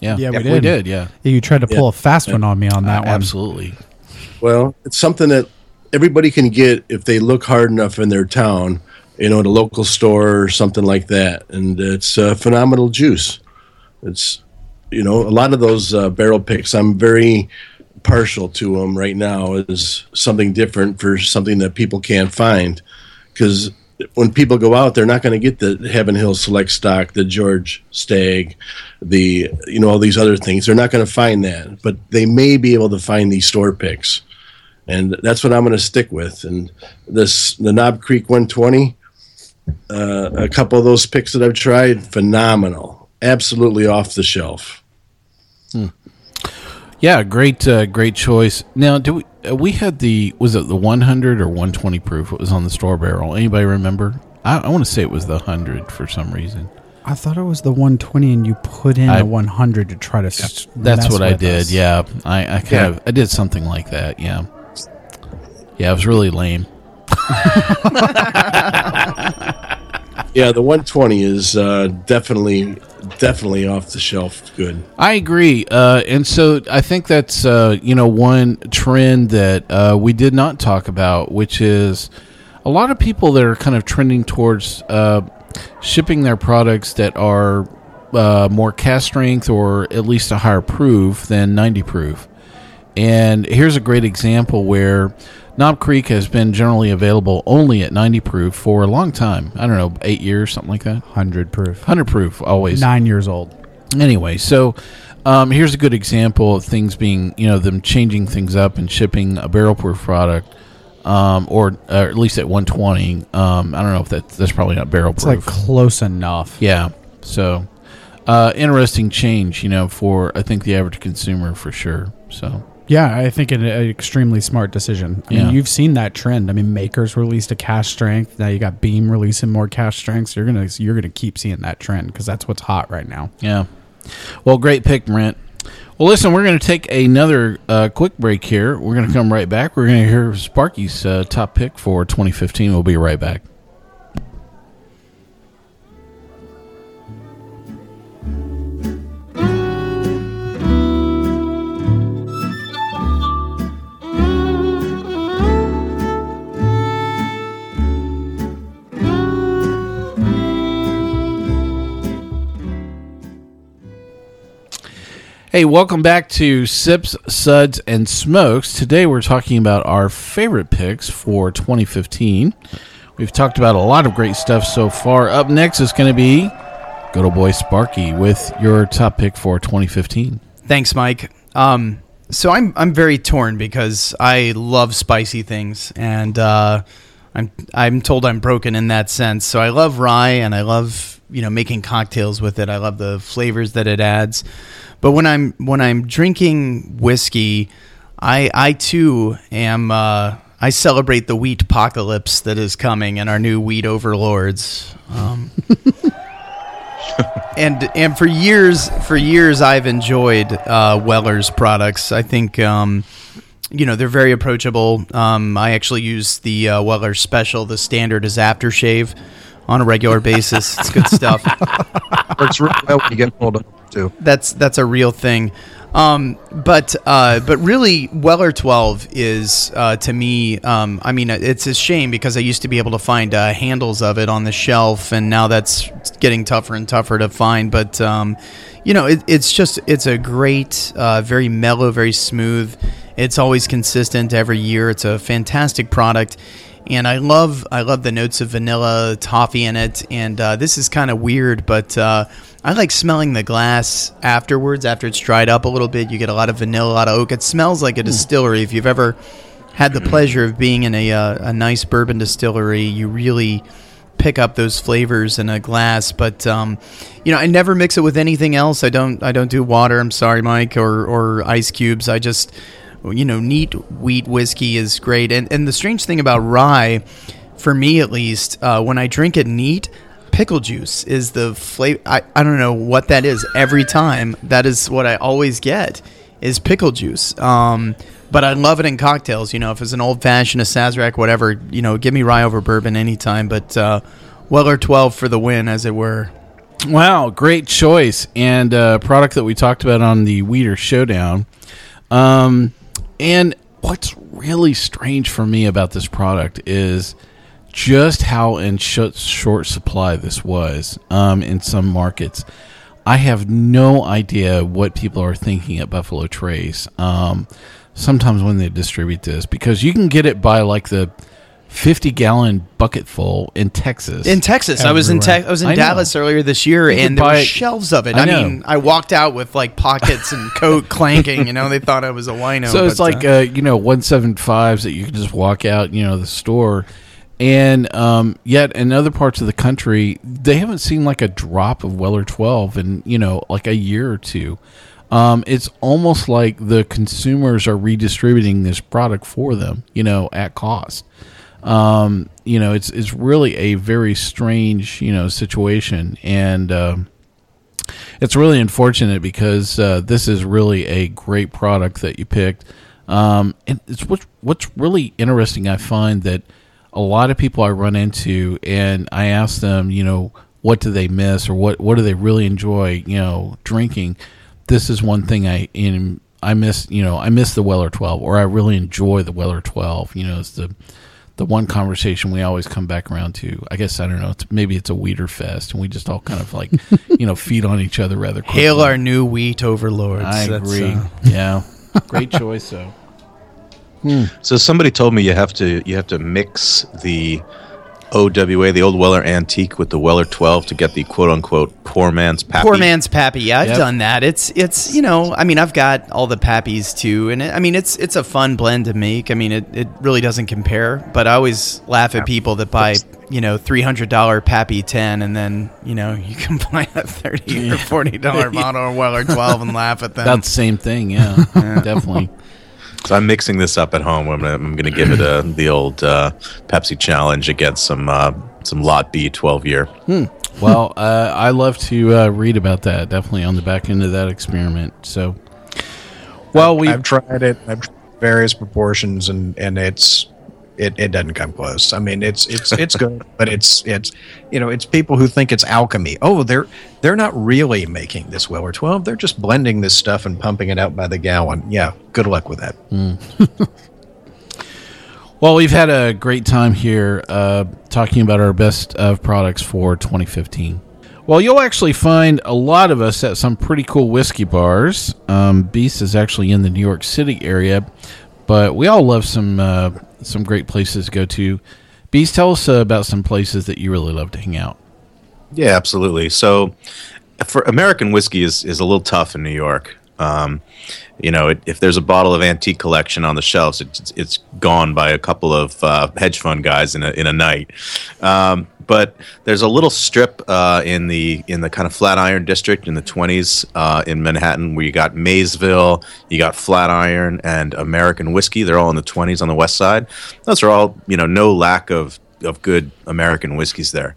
Yeah, Yeah, we we did. did. Yeah, Yeah, you tried to pull Yeah. a fast one on me on that Uh, one. absolutely. Well, it's something that everybody can get if they look hard enough in their town, you know, at a local store or something like that. And it's a phenomenal juice. It's, you know, a lot of those uh, barrel picks, I'm very partial to them right now as something different for something that people can't find. Because when people go out, they're not going to get the Heaven Hill Select Stock, the George Stagg, the you know all these other things. They're not going to find that, but they may be able to find these store picks, and that's what I'm going to stick with. And this the Knob Creek 120, uh, a couple of those picks that I've tried, phenomenal, absolutely off the shelf. Yeah, great, uh, great choice. Now, do we uh, we had the was it the 100 or 120 proof? It was on the store barrel. Anybody remember? I, I want to say it was the 100 for some reason. I thought it was the 120, and you put in I- a 100 to try to. s- That's mess what I did. us. Yeah, I, I kind Yeah. of I did something like that. Yeah, yeah, it was really lame. *laughs* *laughs* Yeah, the 120 is uh, definitely definitely off the shelf good. I agree, uh, and so I think that's uh, you know one trend that uh, we did not talk about, which is a lot of people that are kind of trending towards uh, shipping their products that are uh, more cask strength or at least a higher proof than 90 proof. And here's a great example where Knob Creek has been generally available only at 90 proof for a long time. I don't know, eight years, something like that. 100 proof. 100 proof, always. Nine years old. Anyway, so um, here's a good example of things being, you know, them changing things up and shipping a barrel proof product, um, or, or at least at 120. Um, I don't know if that that's probably not barrel proof. It's like close enough. yeah. So uh, interesting change, you know, for I think the average consumer for sure. So Yeah, I think it an extremely smart decision. I Yeah. mean, you've seen that trend. I mean, Makers released a cask strength. Now you got Beam releasing more cask strengths. You're gonna you're gonna keep seeing that trend because that's what's hot right now. yeah. Well, great pick, Brent. Well, listen, we're going to take another uh, quick break here. We're going to come right back. We're going to hear Sparky's uh, top pick for 2015. We'll be right back. Hey, welcome back to Sips, Suds, and Smokes. Today we're talking about our favorite picks for 2015. We've talked about a lot of great stuff so far. Up next is going to be good old boy Sparky with your top pick for 2015. Thanks, Mike. Um, so I'm I'm very torn because I love spicy things, and uh, I'm I'm told I'm broken in that sense. So I love rye, and I love you know making cocktails with it. I love the flavors that it adds. But when I'm when I'm drinking whiskey, I I too am. Uh, I celebrate the wheat apocalypse that is coming and our new wheat overlords. Um, *laughs* and and for years for years I've enjoyed uh, Weller's products. I think um, you know they're very approachable. Um, I actually use the uh, Weller Special. The standard is aftershave on a regular basis. It's good stuff. *laughs* Works really well when you get of it, too. That's that's a real thing. Um, but uh, but really, Weller 12 is uh, to me. Um, I mean, it's a shame because I used to be able to find uh, handles of it on the shelf, and now that's getting tougher and tougher to find. But um, you know, it, it's just it's a great, uh, very mellow, very smooth. It's always consistent every year. It's a fantastic product and I love I love the notes of vanilla toffee in it. And uh, this is kind of weird, but uh, I like smelling the glass afterwards after it's dried up a little bit. You get a lot of vanilla, a lot of oak. It smells like a distillery. If you've ever had the pleasure of being in a uh, a nice bourbon distillery, you really pick up those flavors in a glass. But um, you know, I never mix it with anything else. I don't I don't do water. I'm sorry, Mike, or or ice cubes. I just you know, neat wheat whiskey is great. And and the strange thing about rye, for me at least, uh, when I drink it neat, pickle juice is the flavor. I, I don't know what that is. Every time, that is what I always get is pickle juice. Um, but I love it in cocktails. You know, if it's an old fashioned, a Sazerac, whatever. You know, give me rye over bourbon anytime. But uh, Weller twelve for the win, as it were. Wow, great choice and uh, product that we talked about on the Wheater Showdown. Um, and what's really strange for me about this product is just how in sh- short supply this was um, in some markets. I have no idea what people are thinking at Buffalo Trace. Um, sometimes when they distribute this, because you can get it by like the fifty gallon bucket full in Texas. In Texas, I was in Everywhere. Tex I was in I know. Dallas earlier this year, You and there were it- shelves of it. I I, mean, I walked out with like pockets and *laughs* coat clanking. You know, they thought I was a wino. So it's but, like uh, uh, you know one seven fives that you can just walk out, you know, the store, and um, yet in other parts of the country they haven't seen like a drop of Weller twelve in you know like a year or two. Um, it's almost like the consumers are redistributing this product for them, you know, at cost. Um, you know, it's it's really a very strange you know situation, and. Um, it's really unfortunate because uh, this is really a great product that you picked. Um, and it's what's what's really interesting. I find that a lot of people I run into, and I ask them, you know, what do they miss or what what do they really enjoy, you know, drinking. This is one thing I in I miss, you know, I miss the Weller Twelve, or I really enjoy the Weller Twelve. You know, it's the the one conversation we always come back around to. I guess I don't know. It's, maybe it's a wheater fest, and we just all kind of like, *laughs* you know, feed on each other rather quickly. hail our new wheat overlords. I That's, agree. uh, yeah, *laughs* great choice though. So somebody told me you have to you have to mix the OWA, the old Weller Antique, with the Weller 12 to get the quote unquote poor man's pappy. Poor man's pappy. Yeah, I've Yep. done that. It's it's you know, I mean, I've got all the pappies too, and it, I mean, it's it's a fun blend to make. I mean, it, it really doesn't compare. But I always laugh at people that buy you know three hundred dollar pappy ten, and then you know you can *laughs* buy a thirty or forty dollar *laughs* bottle of Weller twelve and laugh at them. That's the same thing. Yeah, *laughs* definitely. So I'm mixing this up at home. I'm gonna, I'm gonna give it a the old uh, Pepsi challenge against some uh, some Lot B 12 year. Hmm. Well, uh, I love to uh, read about that. Definitely on the back end of that experiment. So, well, we I've tried it. I've tried various proportions, and and it's it, it doesn't come close. I mean, it's it's it's good, *laughs* but it's it's you know it's people who think it's alchemy. Oh, they're they're not really making this Weller twelve. They're just blending this stuff and pumping it out by the gallon. Yeah, good luck with that. *laughs* Well, we've had a great time here uh, talking about our best of products for 2015. Well, you'll actually find a lot of us at some pretty cool whiskey bars. Um, Beast is actually in the New York City area, but we all love some uh, some great places to go to. Beast, tell us uh, about some places that you really love to hang out. Yeah, absolutely. So, for American whiskey is is a little tough in New York. Um, you know, it, if there's a bottle of antique collection on the shelves, it's it's gone by a couple of uh, hedge fund guys in a in a night. Um, but there's a little strip uh, in the in the kind of Flatiron district in the 20s uh, in Manhattan where you got Maysville, you got Flatiron, and American whiskey. They're all in the 20s on the west side. Those are all you know, no lack of of good American whiskeys there.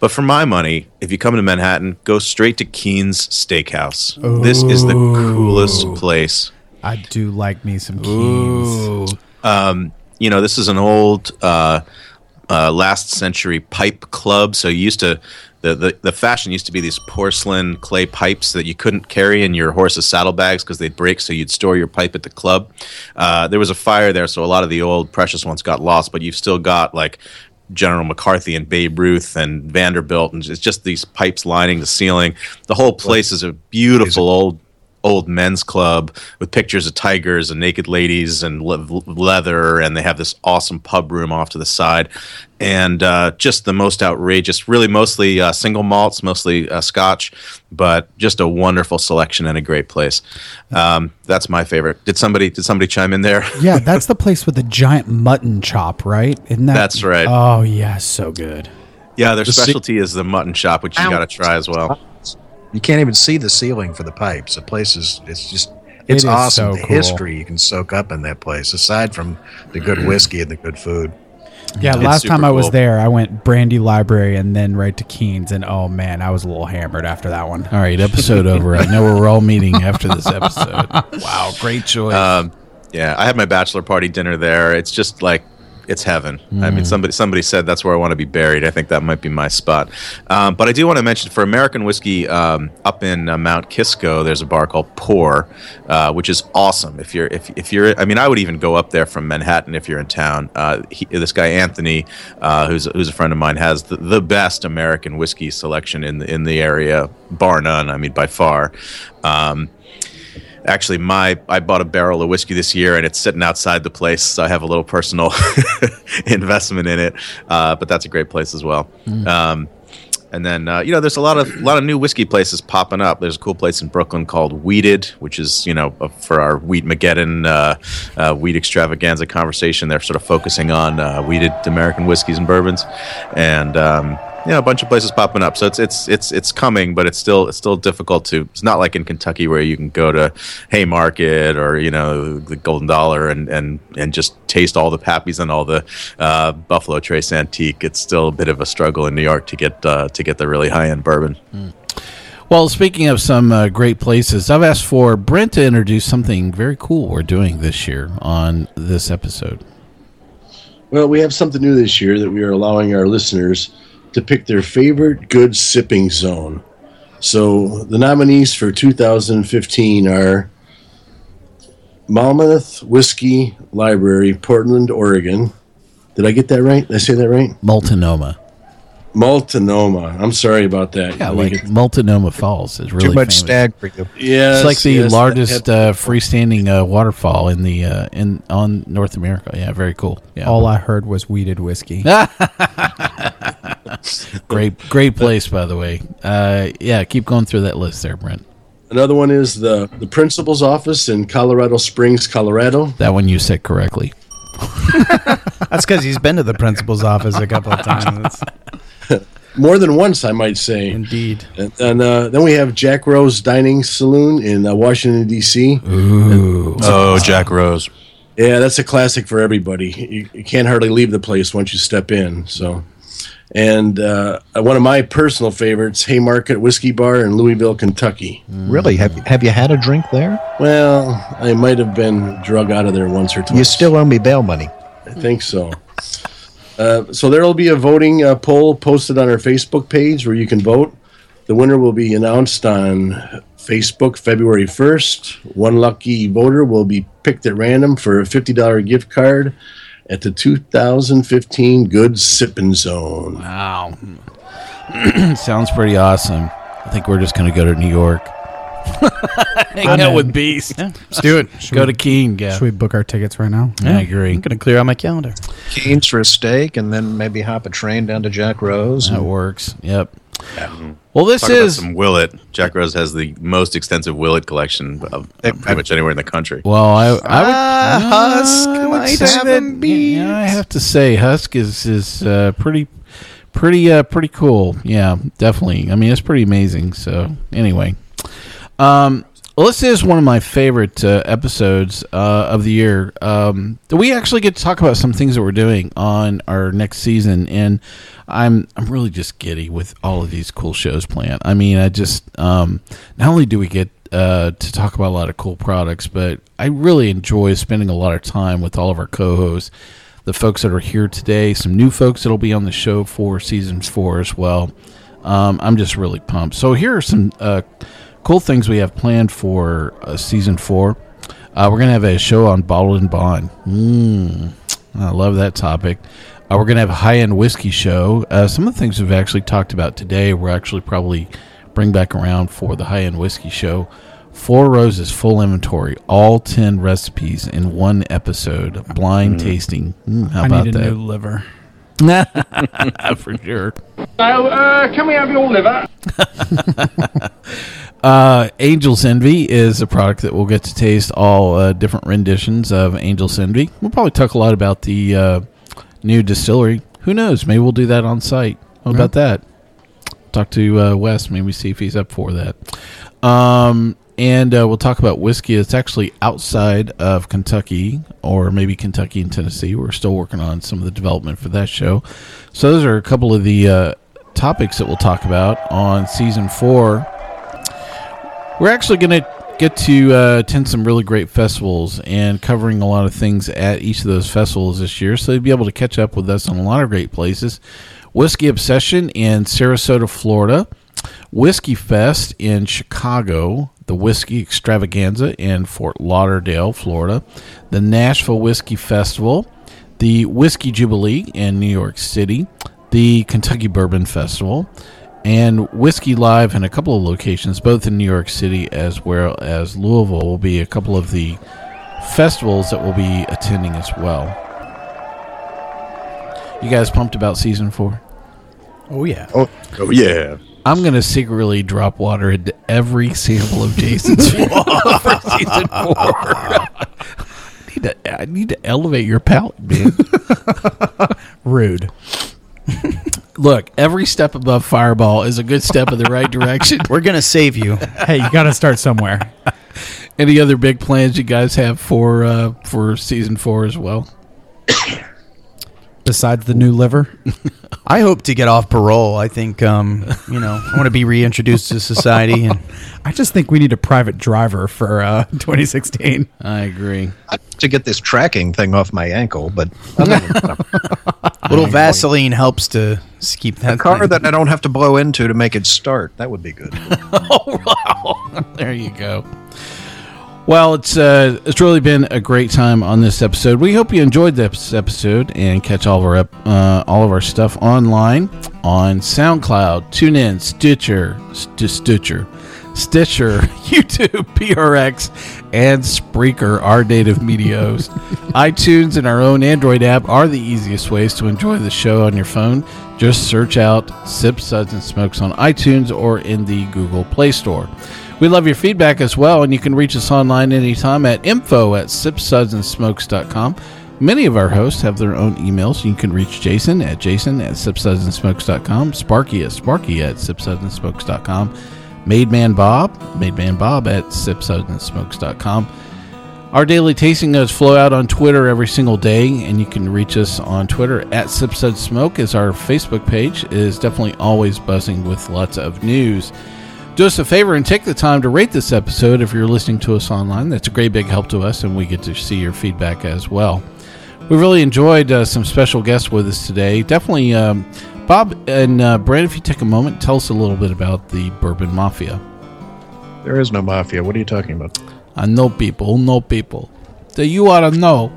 But for my money, if you come to Manhattan, go straight to Keens Steakhouse. This is the coolest place. I do like me some keys. Um, you know, this is an old uh, uh, last century pipe club. So you used to the, the the fashion used to be these porcelain clay pipes that you couldn't carry in your horse's saddlebags because they'd break. So you'd store your pipe at the club. Uh, there was a fire there, so a lot of the old precious ones got lost. But you've still got like General McCarthy and Babe Ruth and Vanderbilt, and it's just these pipes lining the ceiling. The whole place is a beautiful old old men's club with pictures of tigers and naked ladies and le- leather, and they have this awesome pub room off to the side, and uh, just the most outrageous. Really, mostly uh, single malts, mostly uh, Scotch, but just a wonderful selection and a great place. Um, that's my favorite. Did somebody did somebody chime in there? yeah, that's the place with the giant mutton chop, right? Isn't that? That's right. Oh yeah, so good. Yeah, their The ce- specialty is the mutton chop, which you got to try as well. You can't even see the ceiling for the pipes. The place is it's just it's is awesome. so the cool. history you can soak up in that place, aside from the good whiskey and the good food. Yeah, It's last time I was cool. there, I went Brandy Library and then right to Keens, and oh man, I was a little hammered after that one. All right, episode over. I know we're all meeting after this episode. *laughs* Wow, great choice. Um, yeah, I had my bachelor party dinner there. It's just like it's heaven. I mean, somebody somebody said that's where I want to be buried. I think that might be my spot. Um, but I do want to mention for American whiskey um, up in uh, Mount Kisco, there's a bar called Pour, uh, which is awesome. If you're if, if you're, I mean, I would even go up there from Manhattan if you're in town. Uh, he, this guy Anthony, uh, who's who's a friend of mine, has the, the best American whiskey selection in the in the area, bar none. I mean, by far. Um, actually, my I bought a barrel of whiskey this year, and it's sitting outside the place. So I have a little personal *laughs* investment in it. Uh, but that's a great place as well. Um, and then uh, you know, there's a lot of a lot of new whiskey places popping up. There's a cool place in Brooklyn called Wheated, which is you know for our Wheat Mageddon uh, uh, Wheat Extravaganza conversation. They're sort of focusing on uh, wheated American whiskeys and bourbons, and um, you know, a bunch of places popping up. So it's it's it's it's coming, but it's still it's still difficult to. It's not like in Kentucky where you can go to Haymarket or you know the Golden Dollar and and and just taste all the pappies and all the uh, Buffalo Trace Antique. It's still a bit of a struggle in New York to get uh, to get the really high end bourbon. Well, speaking of some uh, great places, I've asked for Brent to introduce something very cool we're doing this year on this episode. Well, we have something new this year that we are allowing our listeners to pick their favorite good sipping zone. So the nominees for 2015 are Monmouth Whiskey Library, Portland, Oregon. Did I get that right? Did I say that right? Multnomah. Multnomah. I'm sorry about that. Yeah, Let like get- Multnomah Falls is really Too much famous. Stagg for you. Yes, it's like the yes, largest had- uh, freestanding uh, waterfall in the uh, in on North America. Yeah, very cool. Yeah, All I heard was wheated whiskey. *laughs* *laughs* great great place by the way. Uh, yeah, keep going through that list there, Brent. Another one is the the principal's office in Colorado Springs, Colorado. That one you said correctly. *laughs* That's because he's been to the principal's office a couple of times. *laughs* More than once, I might say. Indeed. And, and uh, then we have Jack Rose Dining Saloon in uh, Washington D.C. Ooh. Oh, Jack Rose. Yeah, that's a classic for everybody. You, you can't hardly leave the place once you step in. So, and uh, one of my personal favorites, Haymarket Whiskey Bar in Louisville, Kentucky. Really? Have, have you had a drink there? Well, I might have been drug out of there once or twice. You still owe me bail money. I think so. Uh, so there will be a voting uh, poll posted on our Facebook page where you can vote. The winner will be announced on Facebook February 1st. One lucky voter will be picked at random for a $50 gift card at the 2015 Good Sipping Zone. Wow. *clears throat* Sounds pretty awesome. I think we're just going to go to New York. *laughs* Hang I'm out in. with Beast. Let's do it. Go to Keene, yeah. Should we book our tickets right now? I agree. I'm going to clear out my calendar. Keens for a steak, and then maybe hop a train down to Jack Rose. That works. Yep. Well, this Talk about is some Willett. Jack Rose has the most extensive Willett collection of of pretty much anywhere in the country. well. I, I would, Husk I would might say have that- beat. Yeah, I have to say, Husk is is uh, pretty, pretty, uh, pretty cool. Yeah, definitely. I mean, it's pretty amazing. So anyway, um, well, this is one of my favorite uh, episodes uh, of the year. Um, we actually get to talk about some things that we're doing on our next season, and I'm I'm really just giddy with all of these cool shows planned. I mean, I just um, not only do we get uh, to talk about a lot of cool products, but I really enjoy spending a lot of time with all of our co-hosts, the folks that are here today, some new folks that'll be on the show for season four as well. Um, I'm just really pumped. So here are some uh, cool things we have planned for uh, season four. Uh, we're gonna have a show on bottled and bond. Mm, I love that topic. Uh, we're gonna have a high-end whiskey show. Uh, some of the things we've actually talked about today, we're actually probably bring back around for the high-end whiskey show. Four Roses full inventory, all ten recipes in one episode, blind tasting. Mm, how I about need a that? new liver. *laughs* for sure. Now, uh, can we have your liver? *laughs* Uh, Angel's Envy is a product that we'll get to taste all uh, different renditions of Angel's Envy. We'll probably talk a lot about the uh, new distillery. Who knows? Maybe we'll do that on site. What about that? Talk to uh, Wes. Maybe see if he's up for that. Um, and uh, we'll talk about whiskey. It's actually outside of Kentucky, or maybe Kentucky and Tennessee. We're still working on some of the development for that show. So those are a couple of the uh, topics that we'll talk about on season four. We're actually going to get to uh, attend some really great festivals and covering a lot of things at each of those festivals this year. So you'll be able to catch up with us on a lot of great places. Whiskey Obsession in Sarasota, Florida. Whiskey Fest in Chicago. The Whiskey Extravaganza in Fort Lauderdale, Florida. The Nashville Whiskey Festival. The Whiskey Jubilee in New York City. The Kentucky Bourbon Festival And Whiskey Live in a couple of locations, both in New York City as well as Louisville, will be a couple of the festivals that we'll be attending as well. You guys pumped about season four? Oh yeah. Oh, oh yeah. I'm gonna secretly drop water into every sample of Jason's *laughs* for season four. *laughs* I need to I need to elevate your palate, man. *laughs* Rude. Look, every step above Fireball is a good step in the right direction. *laughs* We're gonna save you. Hey, you got to start somewhere. Any other big plans you guys have for uh, for season four as well? *coughs* Besides the new liver, *laughs* I hope to get off parole. I think um, you know I want to be reintroduced to society, and *laughs* I just think we need a private driver for uh, 2016. I agree. I to get this tracking thing off my ankle, but other than that, I'm- *laughs* little Vaseline helps to keep that a car thing. that I don't have to blow into to make it start. That would be good. oh wow! There you go. Well, it's uh, it's really been a great time on this episode. We hope you enjoyed this episode and catch all of our ep- uh, all of our stuff online on SoundCloud, TuneIn, Stitcher, St- Stitcher, Stitcher, *laughs* YouTube, PRX, and Spreaker, our native media host. *laughs* iTunes and our own Android app are the easiest ways to enjoy the show on your phone. Just search out Sip Suds and Smokes on iTunes or in the Google Play Store. We love your feedback as well, and you can reach us online anytime at info at sipssudsandsmokes.com. Many of our hosts have their own emails. You can reach Jason at jason at sipssudsandsmokes.com, Sparky at sparky at sipssudsandsmokes.com, Made Man Bob, Made Man Bob at sipssudsandsmokes.com. Our daily tasting notes flow out on Twitter every single day, and you can reach us on Twitter at SipSudSmoke as our Facebook page is definitely always buzzing with lots of news. Do us a favor and take the time to rate this episode if you're listening to us online. That's a great big help to us, and we get to see your feedback as well. We really enjoyed uh, some special guests with us today. Definitely, um, Bob and uh, Brad, if you take a moment, tell us a little bit about the Bourbon Mafia. there is no mafia. What are you talking about? I know people, know people. That you ought to know.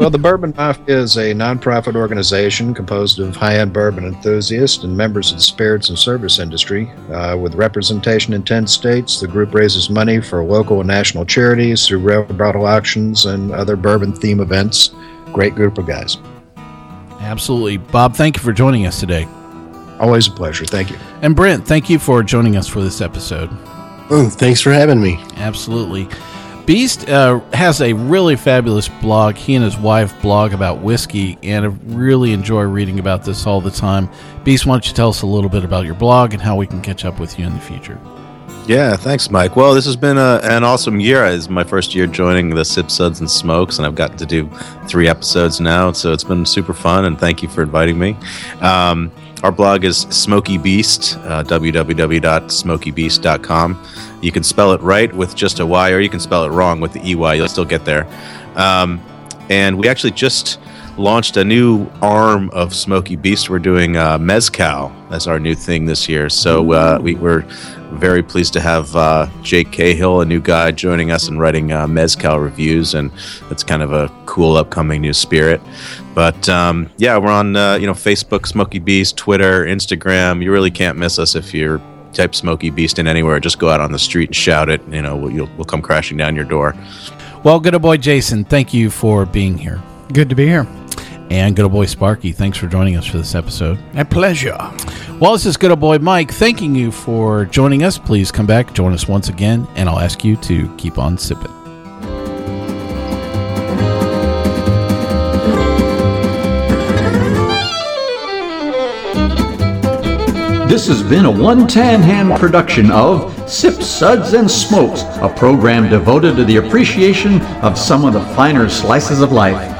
Well, the Bourbon Mafia is a nonprofit organization composed of high end bourbon enthusiasts and members of the spirits and service industry. Uh, with representation in 10 states, the group raises money for local and national charities through rail bottle auctions and other bourbon theme events. Great group of guys. Absolutely. Bob, thank you for joining us today. Always a pleasure. Thank you. And Brent, thank you for joining us for this episode. Oh, thanks for having me. Absolutely. Beast uh, has a really fabulous blog. He and his wife blog about whiskey, and I really enjoy reading about this all the time. Beast, why don't you tell us a little bit about your blog and how we can catch up with you in the future? Yeah, thanks, Mike. Well, this has been a, an awesome year. It's my first year joining the Sip Suds and Smokes, and I've gotten to do three episodes now. So it's been super fun, and thank you for inviting me. Um, our blog is Smoky Beast, uh, www.smokybeast.com. You can spell it right with just a Y, or you can spell it wrong with the EY. You'll still get there. Um, and we actually just launched a new arm of Smoky Beast. We're doing uh, Mezcal as our new thing this year. So uh, we, we're very pleased to have uh, Jake Cahill, a new guy, joining us and writing uh, Mezcal reviews, and that's kind of a cool upcoming new spirit. But um, yeah, we're on uh, you know Facebook, Smoky Beast, Twitter, Instagram. You really can't miss us if you're type Smoky Beast in anywhere. Just go out on the street and shout it. You know, we'll, you'll, we'll come crashing down your door. Well, good old boy Jason, thank you for being here. Good to be here. And good old boy Sparky, thanks for joining us for this episode. A pleasure. Well, this is good old boy Mike thanking you for joining us. Please come back, join us once again, and I'll ask you to keep on sipping. This has been a one tan hand production of Sip Suds and Smokes, a program devoted to the appreciation of some of the finer slices of life.